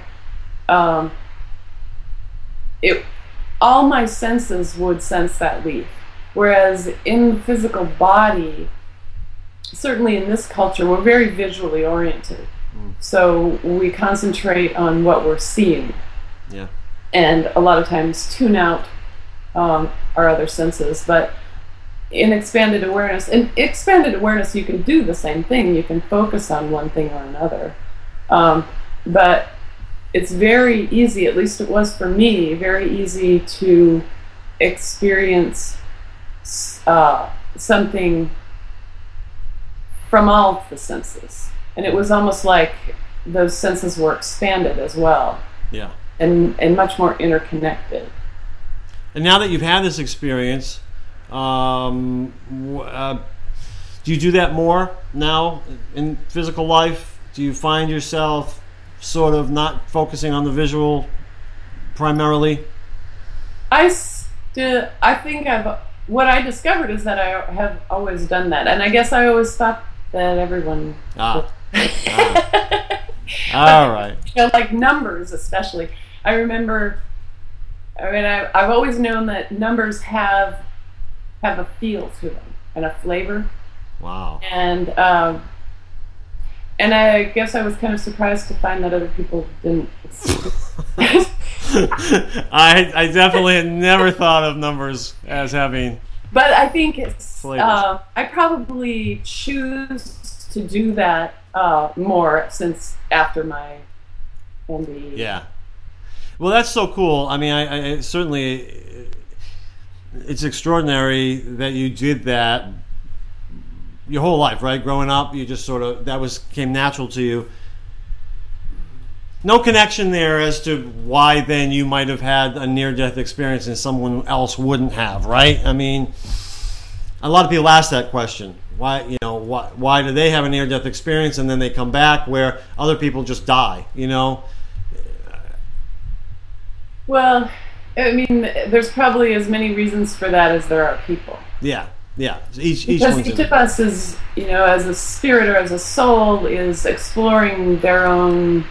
Um, it all my senses would sense that leaf. Whereas in the physical body, certainly in this culture, we're very visually oriented. Mm. So we concentrate on what we're seeing. Yeah. And a lot of times tune out um, our other senses. But in expanded awareness, in expanded awareness, you can do the same thing. You can focus on one thing or another. Um, but it's very easy, at least it was for me, very easy to experience uh, something from all the senses. And it was almost like those senses were expanded as well. Yeah. And, and much more interconnected. And now that you've had this experience, um, uh, do you do that more now in physical life? Do you find yourself sort of not focusing on the visual primarily? I st- I think I've what I discovered is that I have always done that, and I guess I always thought that everyone. Ah. Ah. *laughs* All right. You know, like numbers, especially. I remember. I mean, I, I've always known that numbers have have a feel to them and a flavor. Wow. And um, and I guess I was kind of surprised to find that other people didn't. *laughs* I I definitely had never thought of numbers as having. But I think it's. Uh, I probably choose to do that uh, more since after my NDE. Yeah. Well, that's so cool. I mean, I, I certainly. It's extraordinary that you did that your whole life, right? Growing up, you just sort of that was came natural to you. No connection there as to why then you might have had a near death experience and someone else wouldn't have, right? I mean, a lot of people ask that question. Why, you know, why, why do they have a near death experience and then they come back where other people just die, you know? Well, I mean, there's probably as many reasons for that as there are people. Yeah. Yeah, each, each because each of us is, you know, as a spirit or as a soul, is exploring their own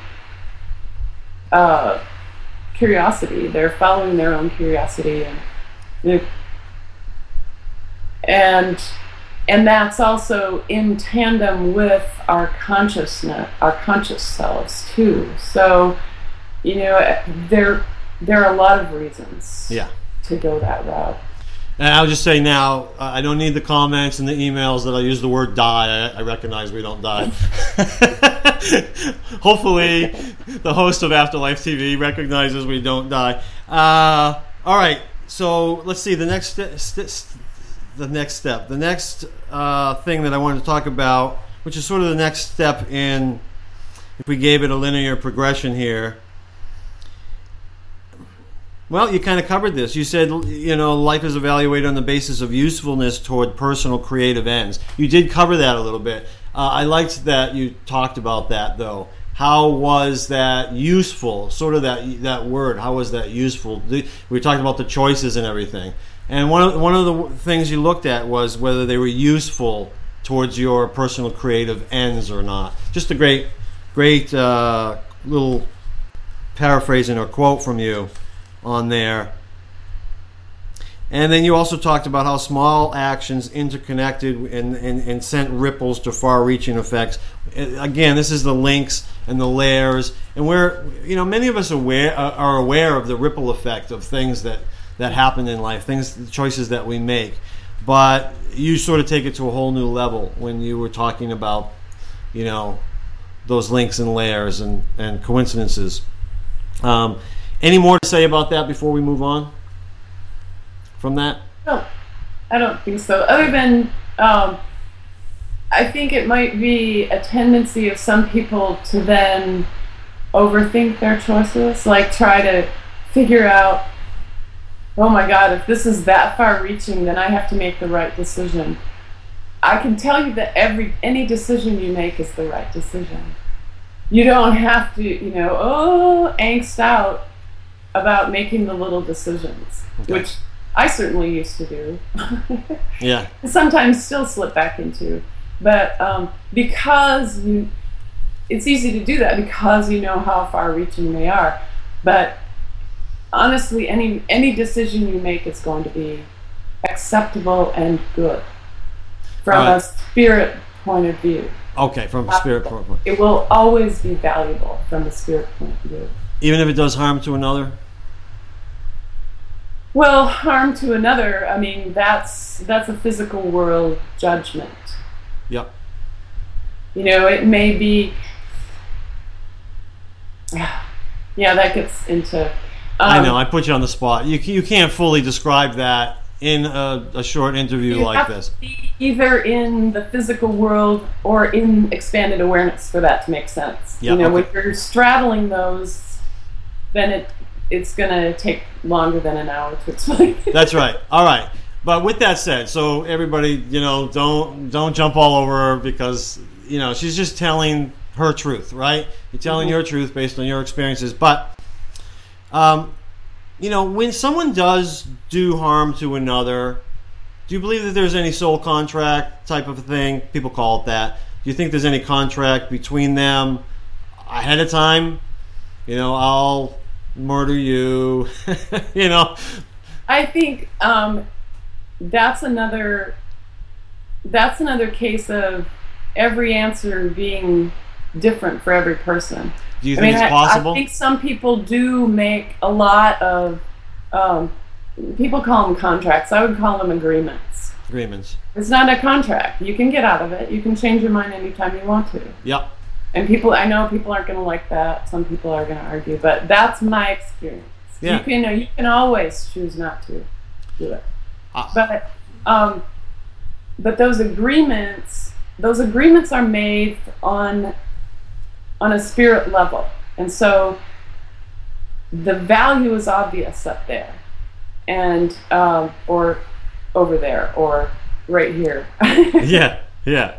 uh, curiosity. They're following their own curiosity, and you know, and and that's also in tandem with our consciousness, our conscious selves too. So, you know, there there are a lot of reasons. Yeah. To go that route. And I'll just say now, uh, I don't need the comments and the emails that I use the word die. I, I recognize we don't die. *laughs* Hopefully, the host of Afterlife TV recognizes we don't die. Uh, all right, so let's see the next st- st- the next step. The next uh, thing that I wanted to talk about, which is sort of the next step in, if we gave it a linear progression here, well, you kind of covered this. You said, you know, life is evaluated on the basis of usefulness toward personal creative ends. You did cover that a little bit. Uh, I liked that you talked about that, though. How was that useful? Sort of that that word. How was that useful? We talking about the choices and everything. And one of one of the things you looked at was whether they were useful towards your personal creative ends or not. Just a great, great uh, little paraphrasing or quote from you on there. And then you also talked about how small actions interconnected and, and, and sent ripples to far reaching effects. Again, this is the links and the layers. And we're, you know, many of us aware, are aware of the ripple effect of things that, that happen in life, things, the choices that we make. but you sort of take it to a whole new level when you were talking about, you know, those links and layers and, and coincidences. Um, any more to say about that before we move on from that? No, I don't think so. Other than, um, I think it might be a tendency of some people to then overthink their choices, like try to figure out, oh my God, if this is that far reaching, then I have to make the right decision. I can tell you that every any decision you make is the right decision. You don't have to, you know, oh, angst out about making the little decisions, Okay. which I certainly used to do. *laughs* Yeah. Sometimes still slip back into, but um, because you, it's easy to do that because you know how far-reaching they are. But honestly, any any decision you make is going to be acceptable and good from Alright. a spirit point of view. Okay, from a spirit point. point. It will always be valuable from a spirit point of view. Even if it does harm to another? Well, harm to another. I mean, that's that's a physical world judgment. Yep. You know, it may be. Yeah, that gets into. I um, know, I put you on the spot. You, you can't fully describe that in a, a short interview you like have this. to be either in the physical world or in expanded awareness for that to make sense. Yeah, you know, okay. when you're straddling those, then it it's gonna take longer than an hour to explain. That's right. All right. But with that said, so everybody, you know, don't don't jump all over her because you know she's just telling her truth, right? You're telling Mhm. your truth based on your experiences. But, um, you know, when someone does do harm to another, do you believe that there's any soul contract type of thing? People call it that. Do you think there's any contract between them ahead of time? You know, I'll murder you. *laughs* you know, I think um, that's another that's another case of every answer being different for every person. do you I think mean, it's I, possible? I think some people do make a lot of um, people call them contracts. I would call them agreements. Agreements. It's not a contract. You can get out of it. You can change your mind anytime you want to. Yep. And people, I know people aren't going to like that. Some people are going to argue, but that's my experience. Yeah. You can you can always choose not to do it. But um, but those agreements, those agreements are made on on a spirit level, and so the value is obvious up there, and um, or over there, or right here. *laughs* yeah. Yeah.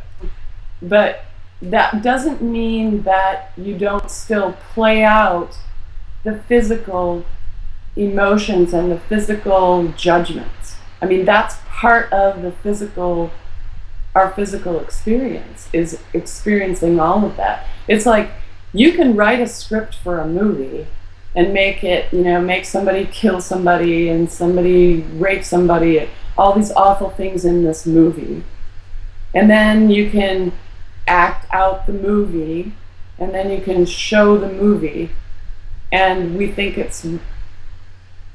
but that doesn't mean that you don't still play out the physical emotions and the physical judgments. I mean, that's part of the physical, our physical experience is experiencing all of that. It's like you can write a script for a movie and make it, you know, make somebody kill somebody and somebody rape somebody, all these awful things in this movie. And then you can act out the movie and then you can show the movie and we think it's you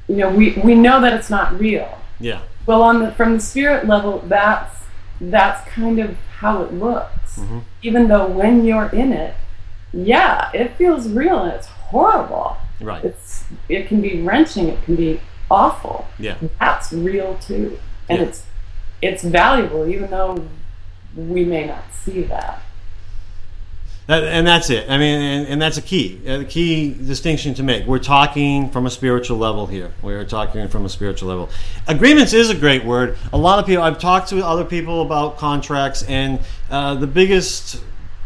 know we, we know that it's not real Yeah. Well on the from the spirit level that's that's kind of how it looks Mhm. even though when you're in it yeah it feels real and it's horrible Right. it's it can be wrenching it can be awful Yeah. that's real too and Yeah. it's it's valuable even though we may not see that That, and that's it. I mean, and, and that's a key, a key distinction to make. We're talking from a spiritual level here. We're talking from a spiritual level. Agreements is a great word. A lot of people, I've talked to other people about contracts, and uh, the biggest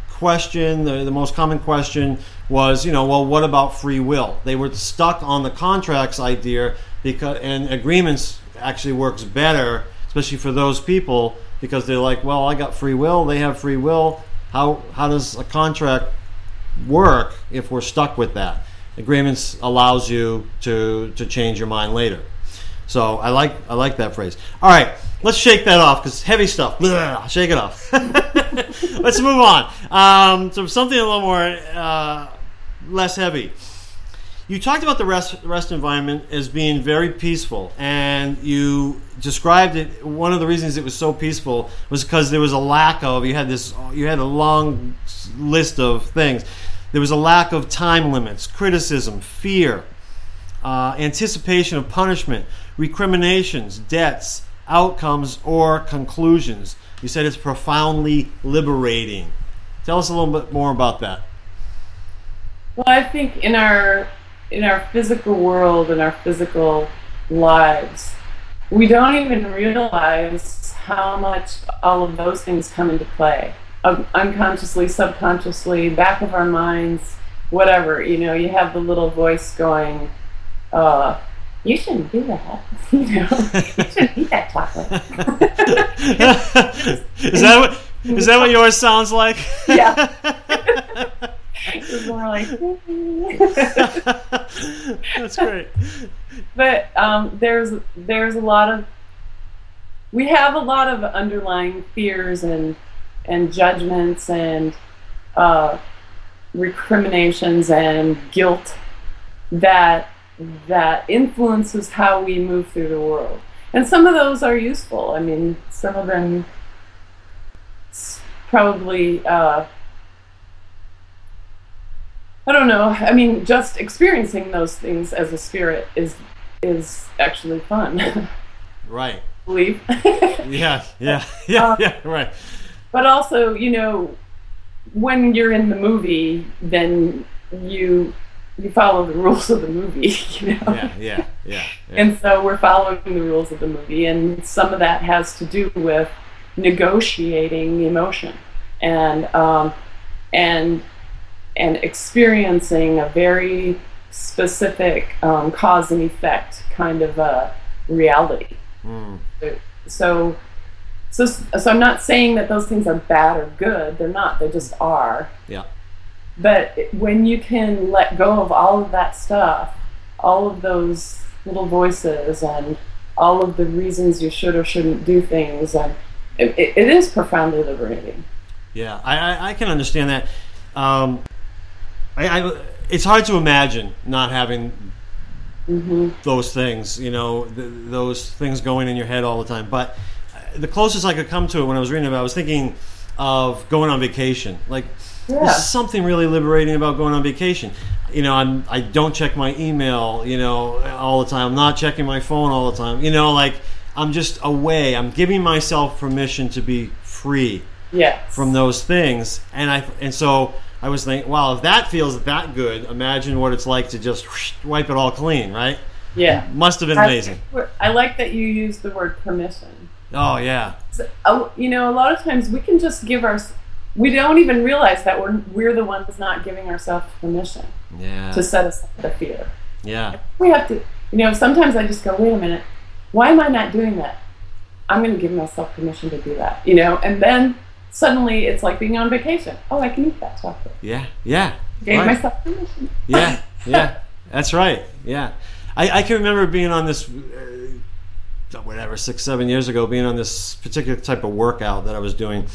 question, the, the most common question was, you know, well, what about free will? They were stuck on the contracts idea because, and agreements actually works better, especially for those people, because they're like, well, I got free will, they have free will. How, how does a contract work if we're stuck with that? Agreements allows you to, to change your mind later. So I like I like that phrase. All right, let's shake that off because heavy stuff. Blah, shake it off. *laughs* let's move on um, something a little more uh, less heavy. You talked about the rest rest environment as being very peaceful, and you described it. One of the reasons it was so peaceful was because there was a lack of. You had this. You had a long list of things. There was a lack of time limits, criticism, fear, uh, anticipation of punishment, recriminations, debts, outcomes, or conclusions. You said it's profoundly liberating. Tell us a little bit more about that. Well, I think in our in our physical world in our physical lives, we don't even realize how much all of those things come into play. Um, unconsciously, subconsciously, back of our minds, whatever. You know, you have the little voice going, uh, "You shouldn't do that. *laughs* you know, you shouldn't eat that chocolate." *laughs* is that what is that what yours sounds like? yeah. *laughs* It's more like. *laughs* That's great. but um, there's there's a lot of we have a lot of underlying fears and and judgments and uh, recriminations and guilt that that influences how we move through the world. And some of those are useful. I mean, some of them probably. Uh, I don't know. I mean, just experiencing those things as a spirit is is actually fun. Right. *laughs* believe. Yeah. Yeah. *laughs* Yeah. Uh, Yeah. Right. but also, you know, when you're in the movie, then you you follow the *laughs* rules of the movie, you know. Yeah. Yeah. Yeah. yeah. And so we're following the rules of the movie, and some of that has to do with negotiating emotion and um, and and experiencing a very specific um, cause and effect kind of a reality. Mm. So, so, so I'm not saying that those things are bad or good. They're not. They just are. Yeah. But when you can let go of all of that stuff, all of those little voices, and all of the reasons you should or shouldn't do things, and it, it, it is profoundly liberating. Yeah. I, I, I can understand that. Um, I, I, it's hard to imagine not having hmm those things, you know, th- those things going in your head all the time. But uh, the closest I could come to it when I was reading about, it, I was thinking of going on vacation. Like, Yeah. there's something really liberating about going on vacation. You know, I'm I don't check my email, you know, all the time. I'm not checking my phone all the time. You know, like I'm just away. I'm giving myself permission to be free Yes. from those things. And I and so I was thinking, wow, if that feels that good, imagine what it's like to just wipe it all clean, right? yeah. Must have been amazing. I like that you use the word permission. Oh yeah, So, uh, you know, a lot of times we can just give our, we don't even realize that we're we're the ones not giving ourselves permission yeah, to set aside the fear. yeah, We have to, you know, sometimes I just go, wait a minute, why am I not doing that? I'm going to give myself permission to do that, you know, and then suddenly it's like being on vacation. Oh, I can eat that chocolate. yeah, yeah. Gave Right. myself permission. Yeah, yeah, that's right. Yeah, I, I can remember being on this, uh, whatever, six, seven years ago, being on this particular type of workout that I was doing,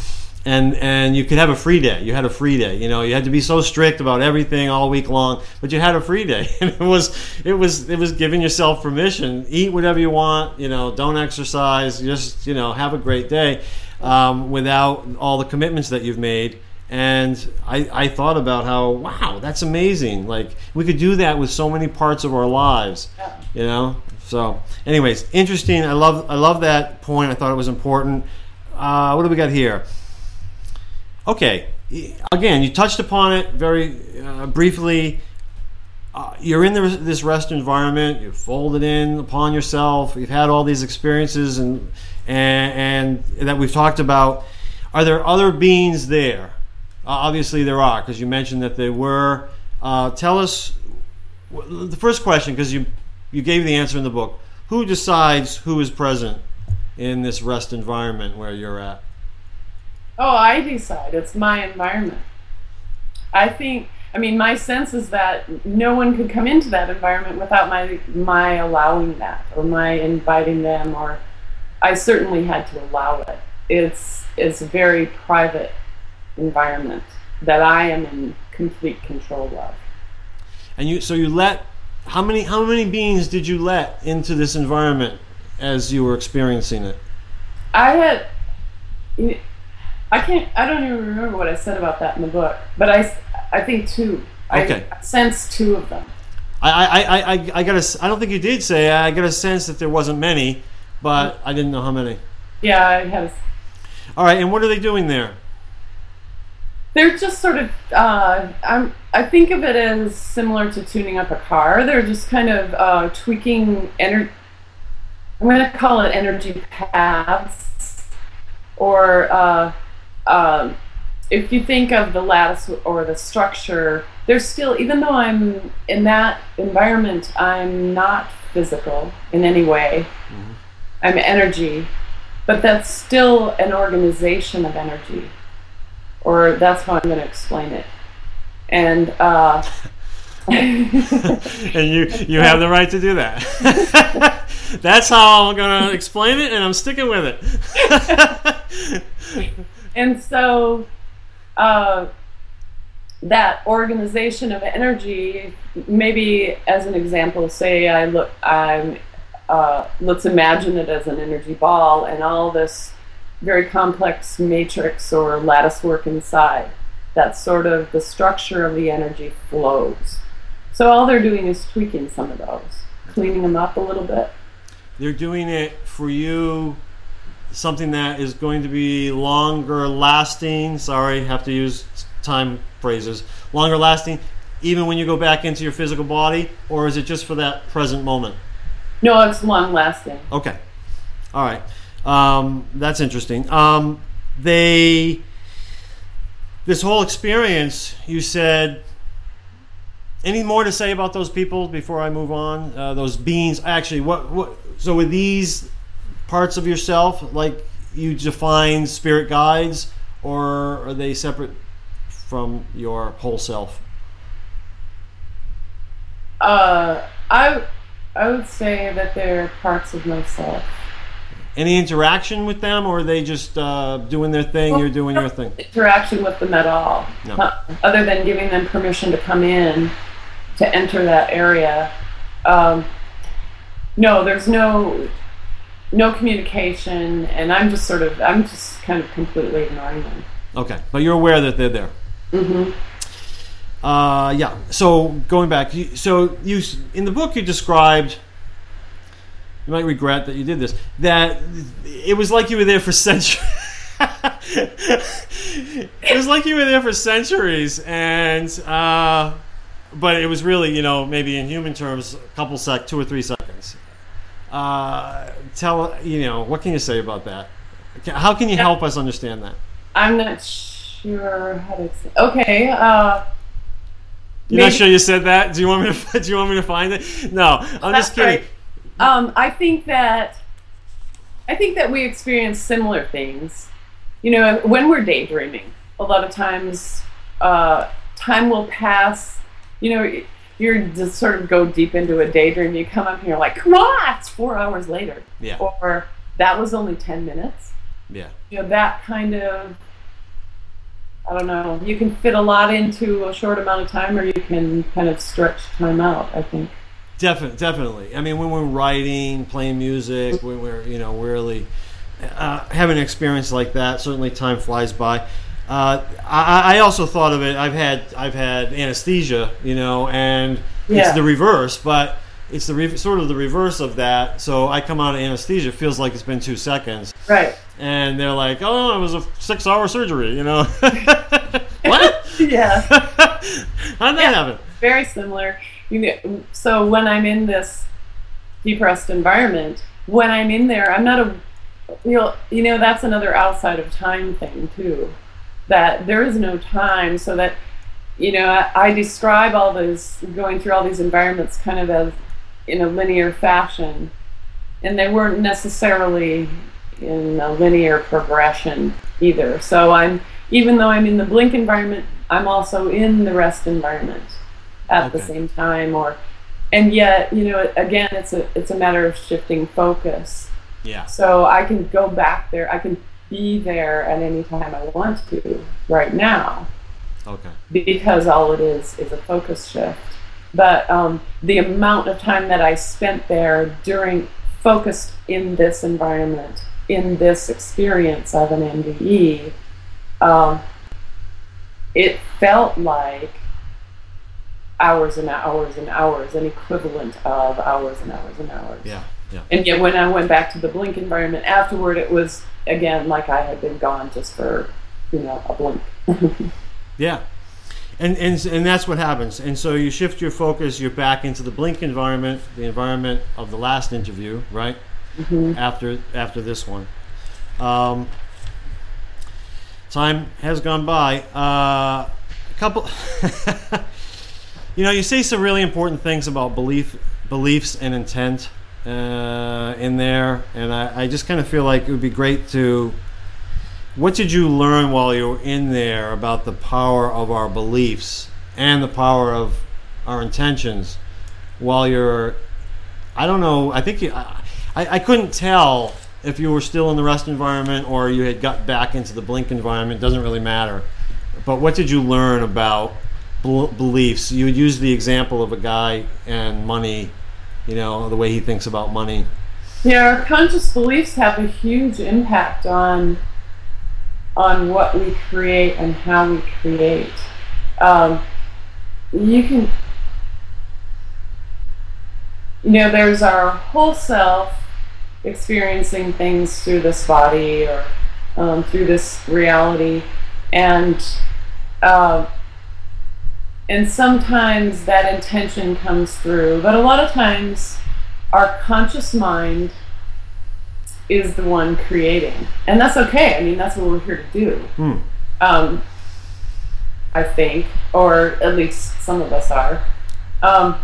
and and you could have a free day. You had a free day. You know, you had to be so strict about everything all week long, but you had a free day, *laughs* and it was it was it was giving yourself permission. Eat whatever you want. You know, don't exercise. Just you know, have a great day, um, without all the commitments that you've made. And I, I thought about how wow that's amazing. Like we could do that with so many parts of our lives you know? So anyways interesting. I love i love that point. I thought it was important. Uh, what do we got here? Okay. Again you touched upon it very uh, briefly uh, you're in the, this rest environment you've folded in upon yourself you've had all these experiences and and, and that we've talked about are there other beings there uh, obviously there are because you mentioned that they were uh, tell us the first question because you you gave the answer in the book who decides who is present in this rest environment where you're at Oh, I decide. It's my environment. I think. I mean, my sense is that no one could come into that environment without my my allowing that or my inviting them, or I certainly had to allow it. It's it's a very private environment that I am in complete control of. and you so you let how many how many beings did you let into this environment as you were experiencing it? I had, I can't, I don't even remember what I said about that in the book, but I, I think two. Okay. I sense two of them. I, I, I, I, I got a, I don't think you did say. I got a sense that there wasn't many, but I didn't know how many. Yeah, I had. All right, and what are they doing there? they're just sort of. Uh, I'm. I think of it as similar to tuning up a car. They're just kind of uh, tweaking energy. I'm going to call it energy paths, or uh, um, if you think of the lattice or the structure, there's still, even though I'm in that environment, I'm not physical in any way. I'm energy, but that's still an organization of energy, or that's how I'm going to explain it. And uh, *laughs* and you you have the right to do that. *laughs* That's how I'm gonna explain it, and I'm sticking with it. *laughs* and so uh, that organization of energy maybe as an example say i look i'm uh, let's imagine it as an energy ball and all this very complex matrix or lattice work inside that's sort of the structure of the energy flows. So all they're doing is tweaking some of those cleaning them up a little bit. They're doing it for you, something that is going to be longer lasting. Sorry, have to use time phrases. Longer lasting, even when you go back into your physical body, or is it just for that present moment? no it's long lasting Okay. All right. Um, that's interesting. Um, they, this whole experience, you said, any more to say about those people before I move on? Uh, those beings, actually, what, what, so with these parts of yourself, like you define spirit guides, or are they separate from your whole self? Uh, I I would say that they're parts of myself. Any interaction with them, or are they just uh, doing their thing? You're doing your thing. Interaction with them at all, No. Uh, other than giving them permission to come in, to enter that area. Um, no, there's no no communication, and I'm just sort of I'm just kind of completely ignoring them. Okay, but you're aware that they're there. hmm Uh, yeah. So going back, so you in the book you described. You might regret that you did this. That it was like you were there for centuries. *laughs* it was like you were there for centuries, and uh, but it was really, you know, maybe in human terms, a couple sec, two or three seconds. Uh, tell you know what can you say about that? How can you help us understand that? I'm not sure how to. Say. Okay. Uh, You're not sure you said that? Do you want me to? *laughs* Do you want me to find it? No, I'm just kidding. right. Um, I think that I think that we experience similar things. You know, when we're daydreaming, a lot of times uh, time will pass. You know, you're just sort of go deep into a daydream. You come up and you're like, "Come on!" It's four hours later, Yeah, or that was only ten minutes. yeah, You know, that kind of. I don't know. You can fit a lot into a short amount of time, or you can kind of stretch time out. I think. definitely, definitely. I mean, when we're writing, playing music, when we're you know really uh, having an experience like that, certainly time flies by. Uh, I, I also thought of it. I've had I've had anesthesia, you know, and it's Yeah. the reverse, but it's the re- sort of the reverse of that. So I come out of anesthesia, feels like it's been two seconds, Right. and they're like, "Oh, it was a six-hour surgery," you know. *laughs* what? *laughs* Yeah. *laughs* How'd that Yeah. happen? very similar. You know, so when I'm in this the rest environment, when I'm in there, I'm not a you know, you know that's another outside of time thing too. That there is no time, so that you know I, I describe all those going through all these environments kind of as in a linear fashion, and they weren't necessarily in a linear progression either. So I'm even though I'm in the blink environment, I'm also in the rest environment at the same time or and yet you know again it's a it's a matter of shifting focus Yeah. so i can go back there i can be there at any time i want to right now Okay. because all it is is a focus shift but um, the amount of time that I spent there during focused in this environment, in this experience of an NDE, um, it felt like hours and hours and hours, an equivalent of hours and hours and hours. Yeah, yeah. And yet, when I went back to the blink environment afterward, it was again like I had been gone just for, you know, a blink. *laughs* yeah. And, and, and that's what happens. And so you shift your focus, you're back into the blink environment, the environment of the last interview, right? Mm-hmm. After after this one. Um, time has gone by. Uh, a couple. *laughs* you know, you say some really important things about belief, beliefs, and intent uh, in there, and I, I just kind of feel like it would be great to what did you learn while you were in there about the power of our beliefs and the power of our intentions while you're I don't know I think you, I, I couldn't tell if you were still in the rest environment or you had got back into the blink environment doesn't really matter. But what did you learn about beliefs? You would use the example of a guy and money you know the way he thinks about money yeah our conscious beliefs have a huge impact on on what we create and how we create. Um, you can, you know, there's our whole self experiencing things through this body or um, through this reality, and uh, and sometimes that intention comes through, but a lot of times our conscious mind is the one creating, and that's okay. I mean, that's what we're here to do. Hmm. Um, I think, or at least some of us are. Um,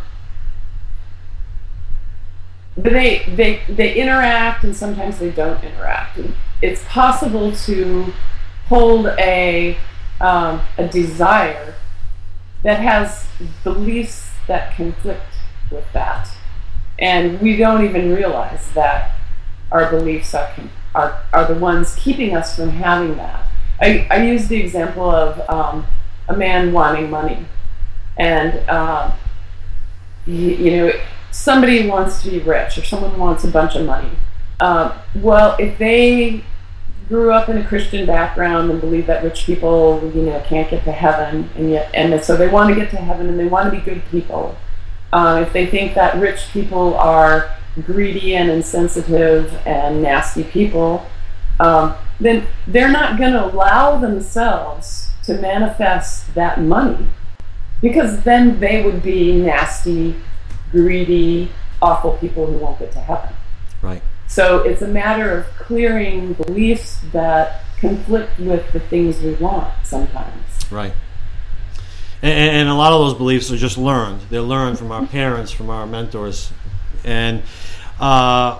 but they they they interact, and sometimes they don't interact. It's possible to hold a um, a desire that has beliefs that conflict with that, and we don't even realize that our beliefs are, are, are the ones keeping us from having that. I, I use the example of um, a man wanting money. And, um, you, you, know, somebody wants to be rich or someone wants a bunch of money. Uh, well, if they grew up in a Christian background and believe that rich people, you know, can't get to heaven, and yet, and so they want to get to heaven and they want to be good people. Uh, if they think that rich people are greedy and insensitive and nasty people, um, then they're not going to allow themselves to manifest that money because then they would be nasty, greedy, awful people who won't get to heaven. Right. So it's a matter of clearing beliefs that conflict with the things we want sometimes. Right. And, and, a lot of those beliefs are just learned. They're learned from our parents, from our mentors, and uh,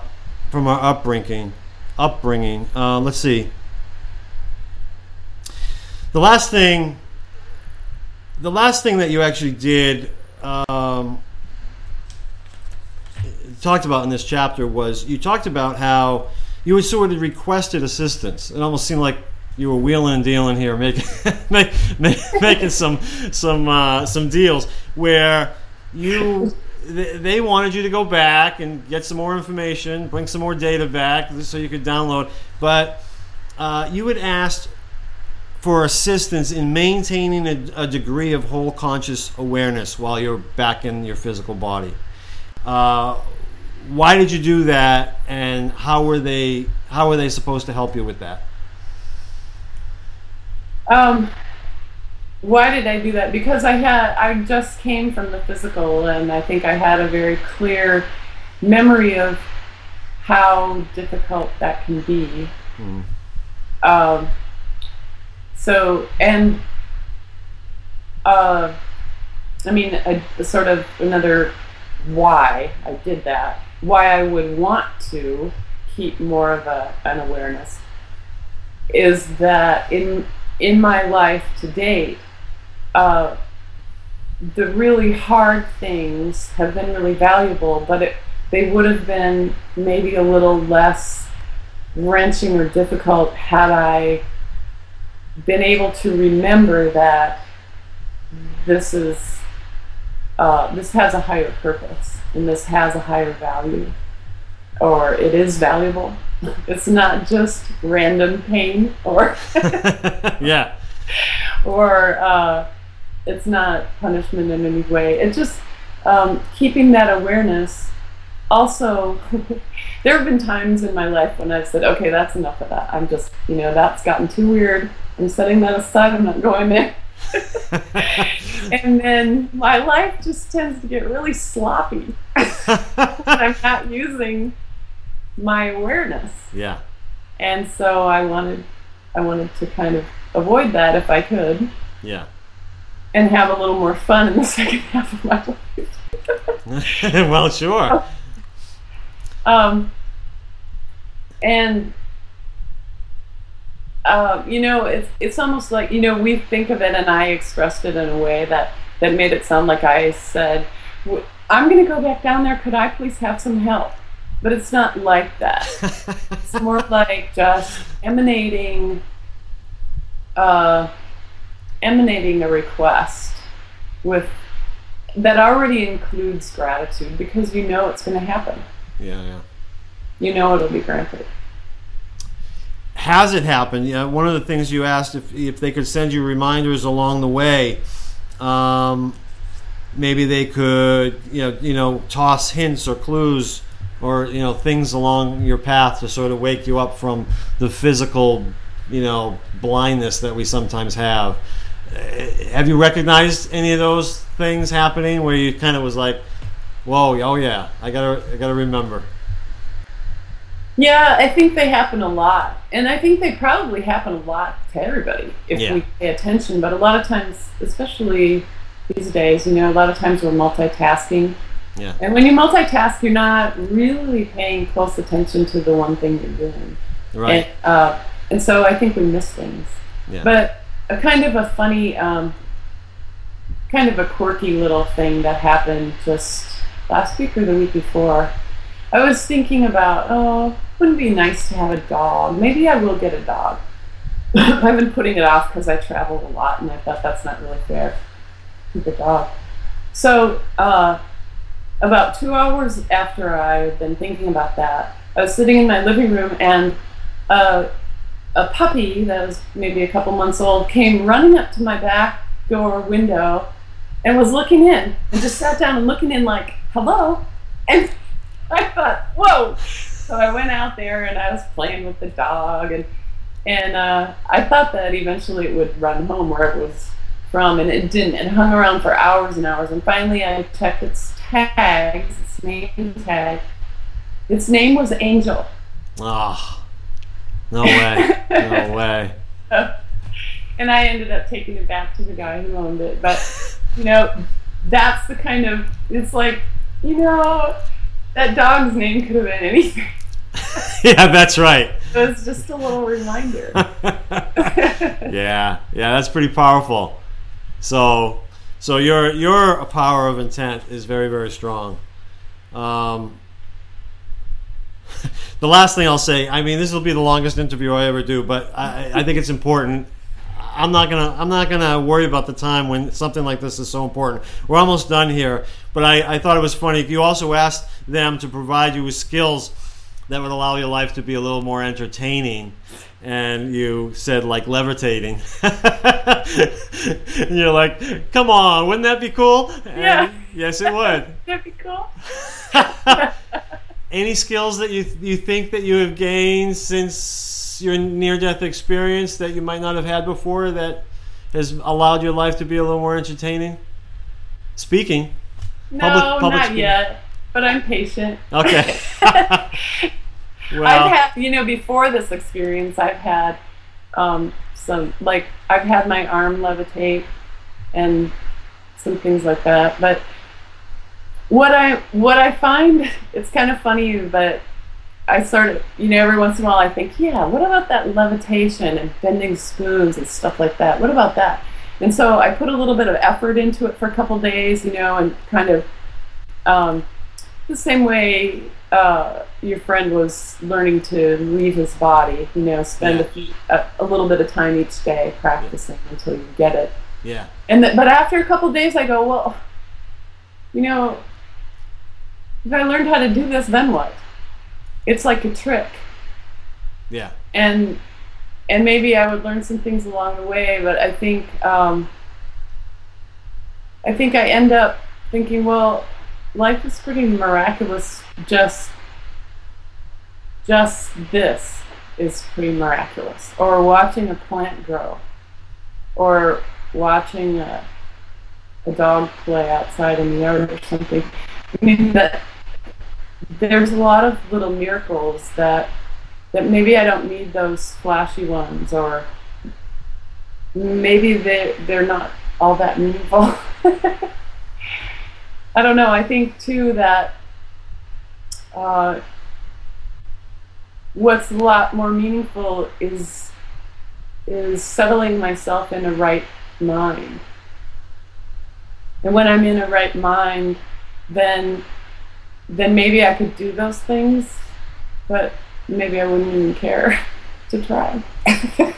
from our upbringing. Upbringing. Uh, let's see. The last thing, the last thing that you actually did, um, talked about in this chapter was you talked about how you had sort of requested assistance. It almost seemed like you were wheeling and dealing here, making *laughs* make, make, making some some uh, some deals where you they wanted you to go back and get some more information, bring some more data back so you could download. But uh, you had asked for assistance in maintaining a, a, degree of whole conscious awareness while you're back in your physical body. Uh, why did you do that, and how were they? How were they supposed to help you with that? Um, why did I do that? Because I had I just came from the physical, and I think I had a very clear memory of how difficult that can be. Mm. Um, so and uh, I mean, a, a sort of another why I did that. Why I would want to keep more of a, an awareness is that in in my life to date, uh, the really hard things have been really valuable, but it, they would have been maybe a little less wrenching or difficult had I been able to remember that this is uh, this has a higher purpose and this has a higher value, or it is valuable. *laughs* It's not just random pain or *laughs* yeah. *laughs* or uh, it's not punishment in any way. It's just um, keeping that awareness. Also, there have been times in my life when I've said, okay, that's enough of that. I'm just, you know, that's gotten too weird. I'm setting that aside. I'm not going there. And then my life just tends to get really sloppy. I'm not using my awareness. Yeah. And so I wanted I wanted to kind of avoid that if I could Yeah. and have a little more fun in the *laughs* second half of my life. *laughs* well, sure. Um, and uh, you know, it's it's almost like you know we think of it, and I expressed it in a way that that made it sound like I said, "W- "I'm going to go back down there. Could I please have some help?" But it's not like that. it's *laughs* more like just emanating, uh, emanating a request with that already includes gratitude because you know it's going to happen. yeah, yeah. You know it'll be granted. Has it happened? Yeah, one of the things you asked if if they could send you reminders along the way. Um, maybe they could, you know, you know, toss hints or clues or you know things along your path to sort of wake you up from the physical, you know, blindness that we sometimes have. Uh, Have you recognized any of those things happening where you kind of was like, "Whoa, oh yeah, I gotta, I gotta remember." Yeah, I think they happen a lot. And I think they probably happen a lot to everybody if Yeah. we pay attention. But a lot of times, especially these days, you know, a lot of times we're multitasking. Yeah. And when you multitask, you're not really paying close attention to the one thing you're doing. Right. And, uh, and so I think we miss things. Yeah. But a kind of a funny, um, kind of a quirky little thing that happened just last week or the week before. I was thinking about, oh, wouldn't it be nice to have a dog? Maybe I will get a dog. *laughs* I've been putting it off because I travel a lot and I thought that's not really fair. Keep a dog. So, uh, about two hours after I'd been thinking about that, I was sitting in my living room and uh, a puppy that was maybe a couple months old came running up to my back door window and was looking in and just sat down and looking in like, hello. And *laughs* I thought, whoa. So I went out there and I was playing with the dog and and uh, I thought that eventually it would run home where it was from, and it didn't. It hung around for hours and hours, and finally I checked its tags, its name tag. Its name was Angel. Oh, no way. No *laughs* way. and I ended up taking it back to the guy who owned it. But you know, that's the kind of it's like you know that dog's name could have been anything. *laughs* yeah, that's right. It was just a little reminder. *laughs* yeah, yeah, that's pretty powerful. So, so your your power of intent is very very strong. Um, *laughs* the last thing I'll say, I mean, this will be the longest interview I ever do, but I, I think it's important. I'm not gonna I'm not gonna worry about the time when something like this is so important. We're almost done here, but I, I thought it was funny. If you also asked them to provide you with skills that would allow your life to be a little more entertaining. And you said like levitating. and *laughs* you're like, come on, wouldn't that be cool? And Yeah. yes, it would. *laughs* That'd be cool. *laughs* Any skills that you you think that you have gained since your near death experience that you might not have had before that has allowed your life to be a little more entertaining? Speaking. No, Public- public not speaking. yet. But I'm patient. Okay. *laughs* I've well, had, you know, before this experience, I've had um, some, like, I've had my arm levitate and some things like that. But what I what I find, *laughs* it's kind of funny, but I sort of, you know, every once in a while I think, yeah, what about that levitation and bending spoons and stuff like that? What about that? And so I put a little bit of effort into it for a couple days, you know, and kind of um, the same way uh, your friend was learning to leave his body, you know, spend Yeah. a, a, little bit of time each day practicing until you get it. yeah. And but after a couple days, I go, well, you know, if I learned how to do this, then what? It's like a trick. Yeah. And and maybe I would learn some things along the way, but I think um, I think I end up thinking, well, life is pretty miraculous. Just just this is pretty miraculous. Or watching a plant grow, or watching a, a dog play outside in the yard or something. I mean that there's a lot of little miracles that that maybe I don't need those flashy ones or maybe they they're not all that meaningful. *laughs* I don't know. I think too that uh, what's a lot more meaningful is is settling myself in a right mind. And when I'm in a right mind, then then maybe I could do those things, but maybe I wouldn't even care *laughs* to try. *laughs*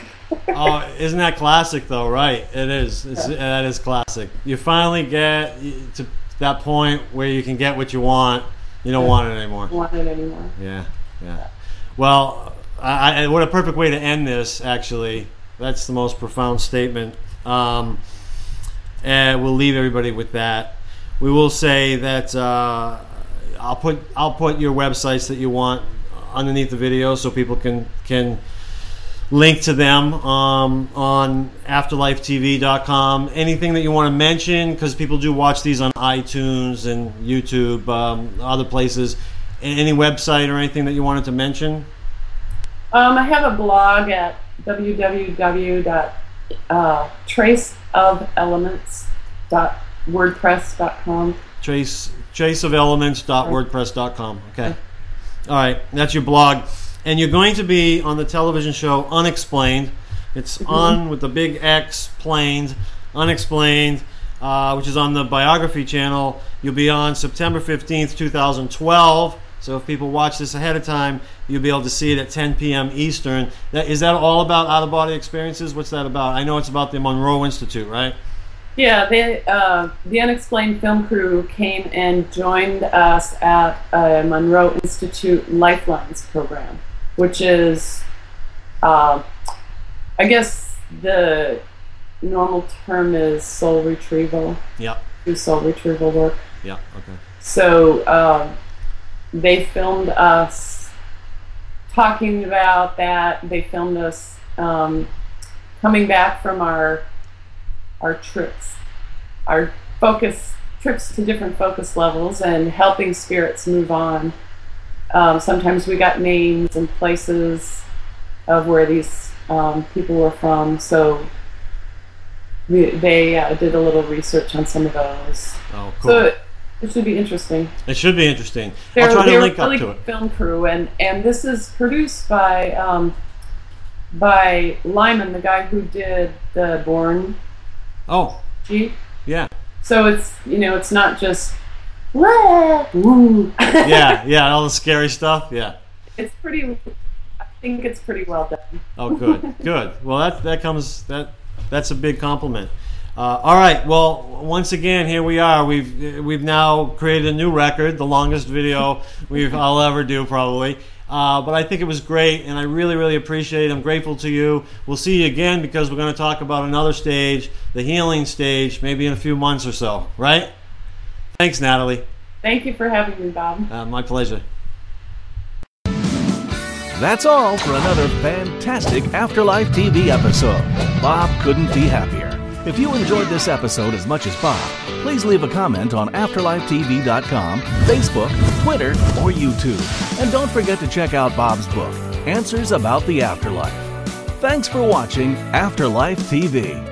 oh, isn't that classic though? Right, it is. It's, yeah. That is classic. You finally get to that point where you can get what you want. You don't want it anymore. Want it anymore? Yeah, yeah. Well, I, I, what a perfect way to end this. Actually, that's the most profound statement. Um, and we'll leave everybody with that. We will say that uh, I'll put I'll put your websites that you want underneath the video so people can can link to them um, on afterlifetv.com. Anything that you want to mention, because people do watch these on iTunes and YouTube, um, other places. Any website or anything that you wanted to mention? Um, I have a blog at www.traceofelements.wordpress.com. Trace traceofelements.wordpress.com. Okay. All right, that's your blog and you're going to be on the television show Unexplained. It's mm-hmm. on with the big X planes, Unexplained, uh, which is on the Biography channel. You'll be on September 15th, 2012. So if people watch this ahead of time, you'll be able to see it at 10 p.m. Eastern. That, is that all about out of body experiences? What's that about? I know it's about the Monroe Institute, right? Yeah, they, uh, the Unexplained film crew came and joined us at a Monroe Institute Lifelines program which is, uh, I guess the normal term is soul retrieval. Yeah. Do soul retrieval work. Yeah. Okay. So um, they filmed us talking about that. They filmed us um, coming back from our our trips, our focus trips to different focus levels, and helping spirits move on. Um, sometimes we got names and places of where these um, people were from. So we, they uh, did a little research on some of those. Oh, cool. So it, it should be interesting. It should be interesting. They're, I'll try to link really up to it. Film crew, and and this is produced by um, by Liman, the guy who did the Bourne. Oh. Jeep. Yeah. So it's you know it's not just yeah, yeah, all the scary stuff. Yeah. It's pretty. I think it's pretty well done. Oh, good, good. Well, that that comes that that's a big compliment. Uh, all right. Well, once again, here we are. We've we've now created a new record, the longest video we've I'll ever do probably. Uh, but I think it was great, and I really, really appreciate it. I'm grateful to you. We'll see you again because we're going to talk about another stage, the healing stage, maybe in a few months or so. Right? Thanks, Natalie. Thank you for having me, Bob. Uh, my pleasure. That's all for another fantastic Afterlife TV episode. Bob couldn't be happier. If you enjoyed this episode as much as Bob, please leave a comment on AfterlifeTV.com, Facebook, Twitter, or YouTube. And don't forget to check out Bob's book, Answers About the Afterlife. Thanks for watching Afterlife TV.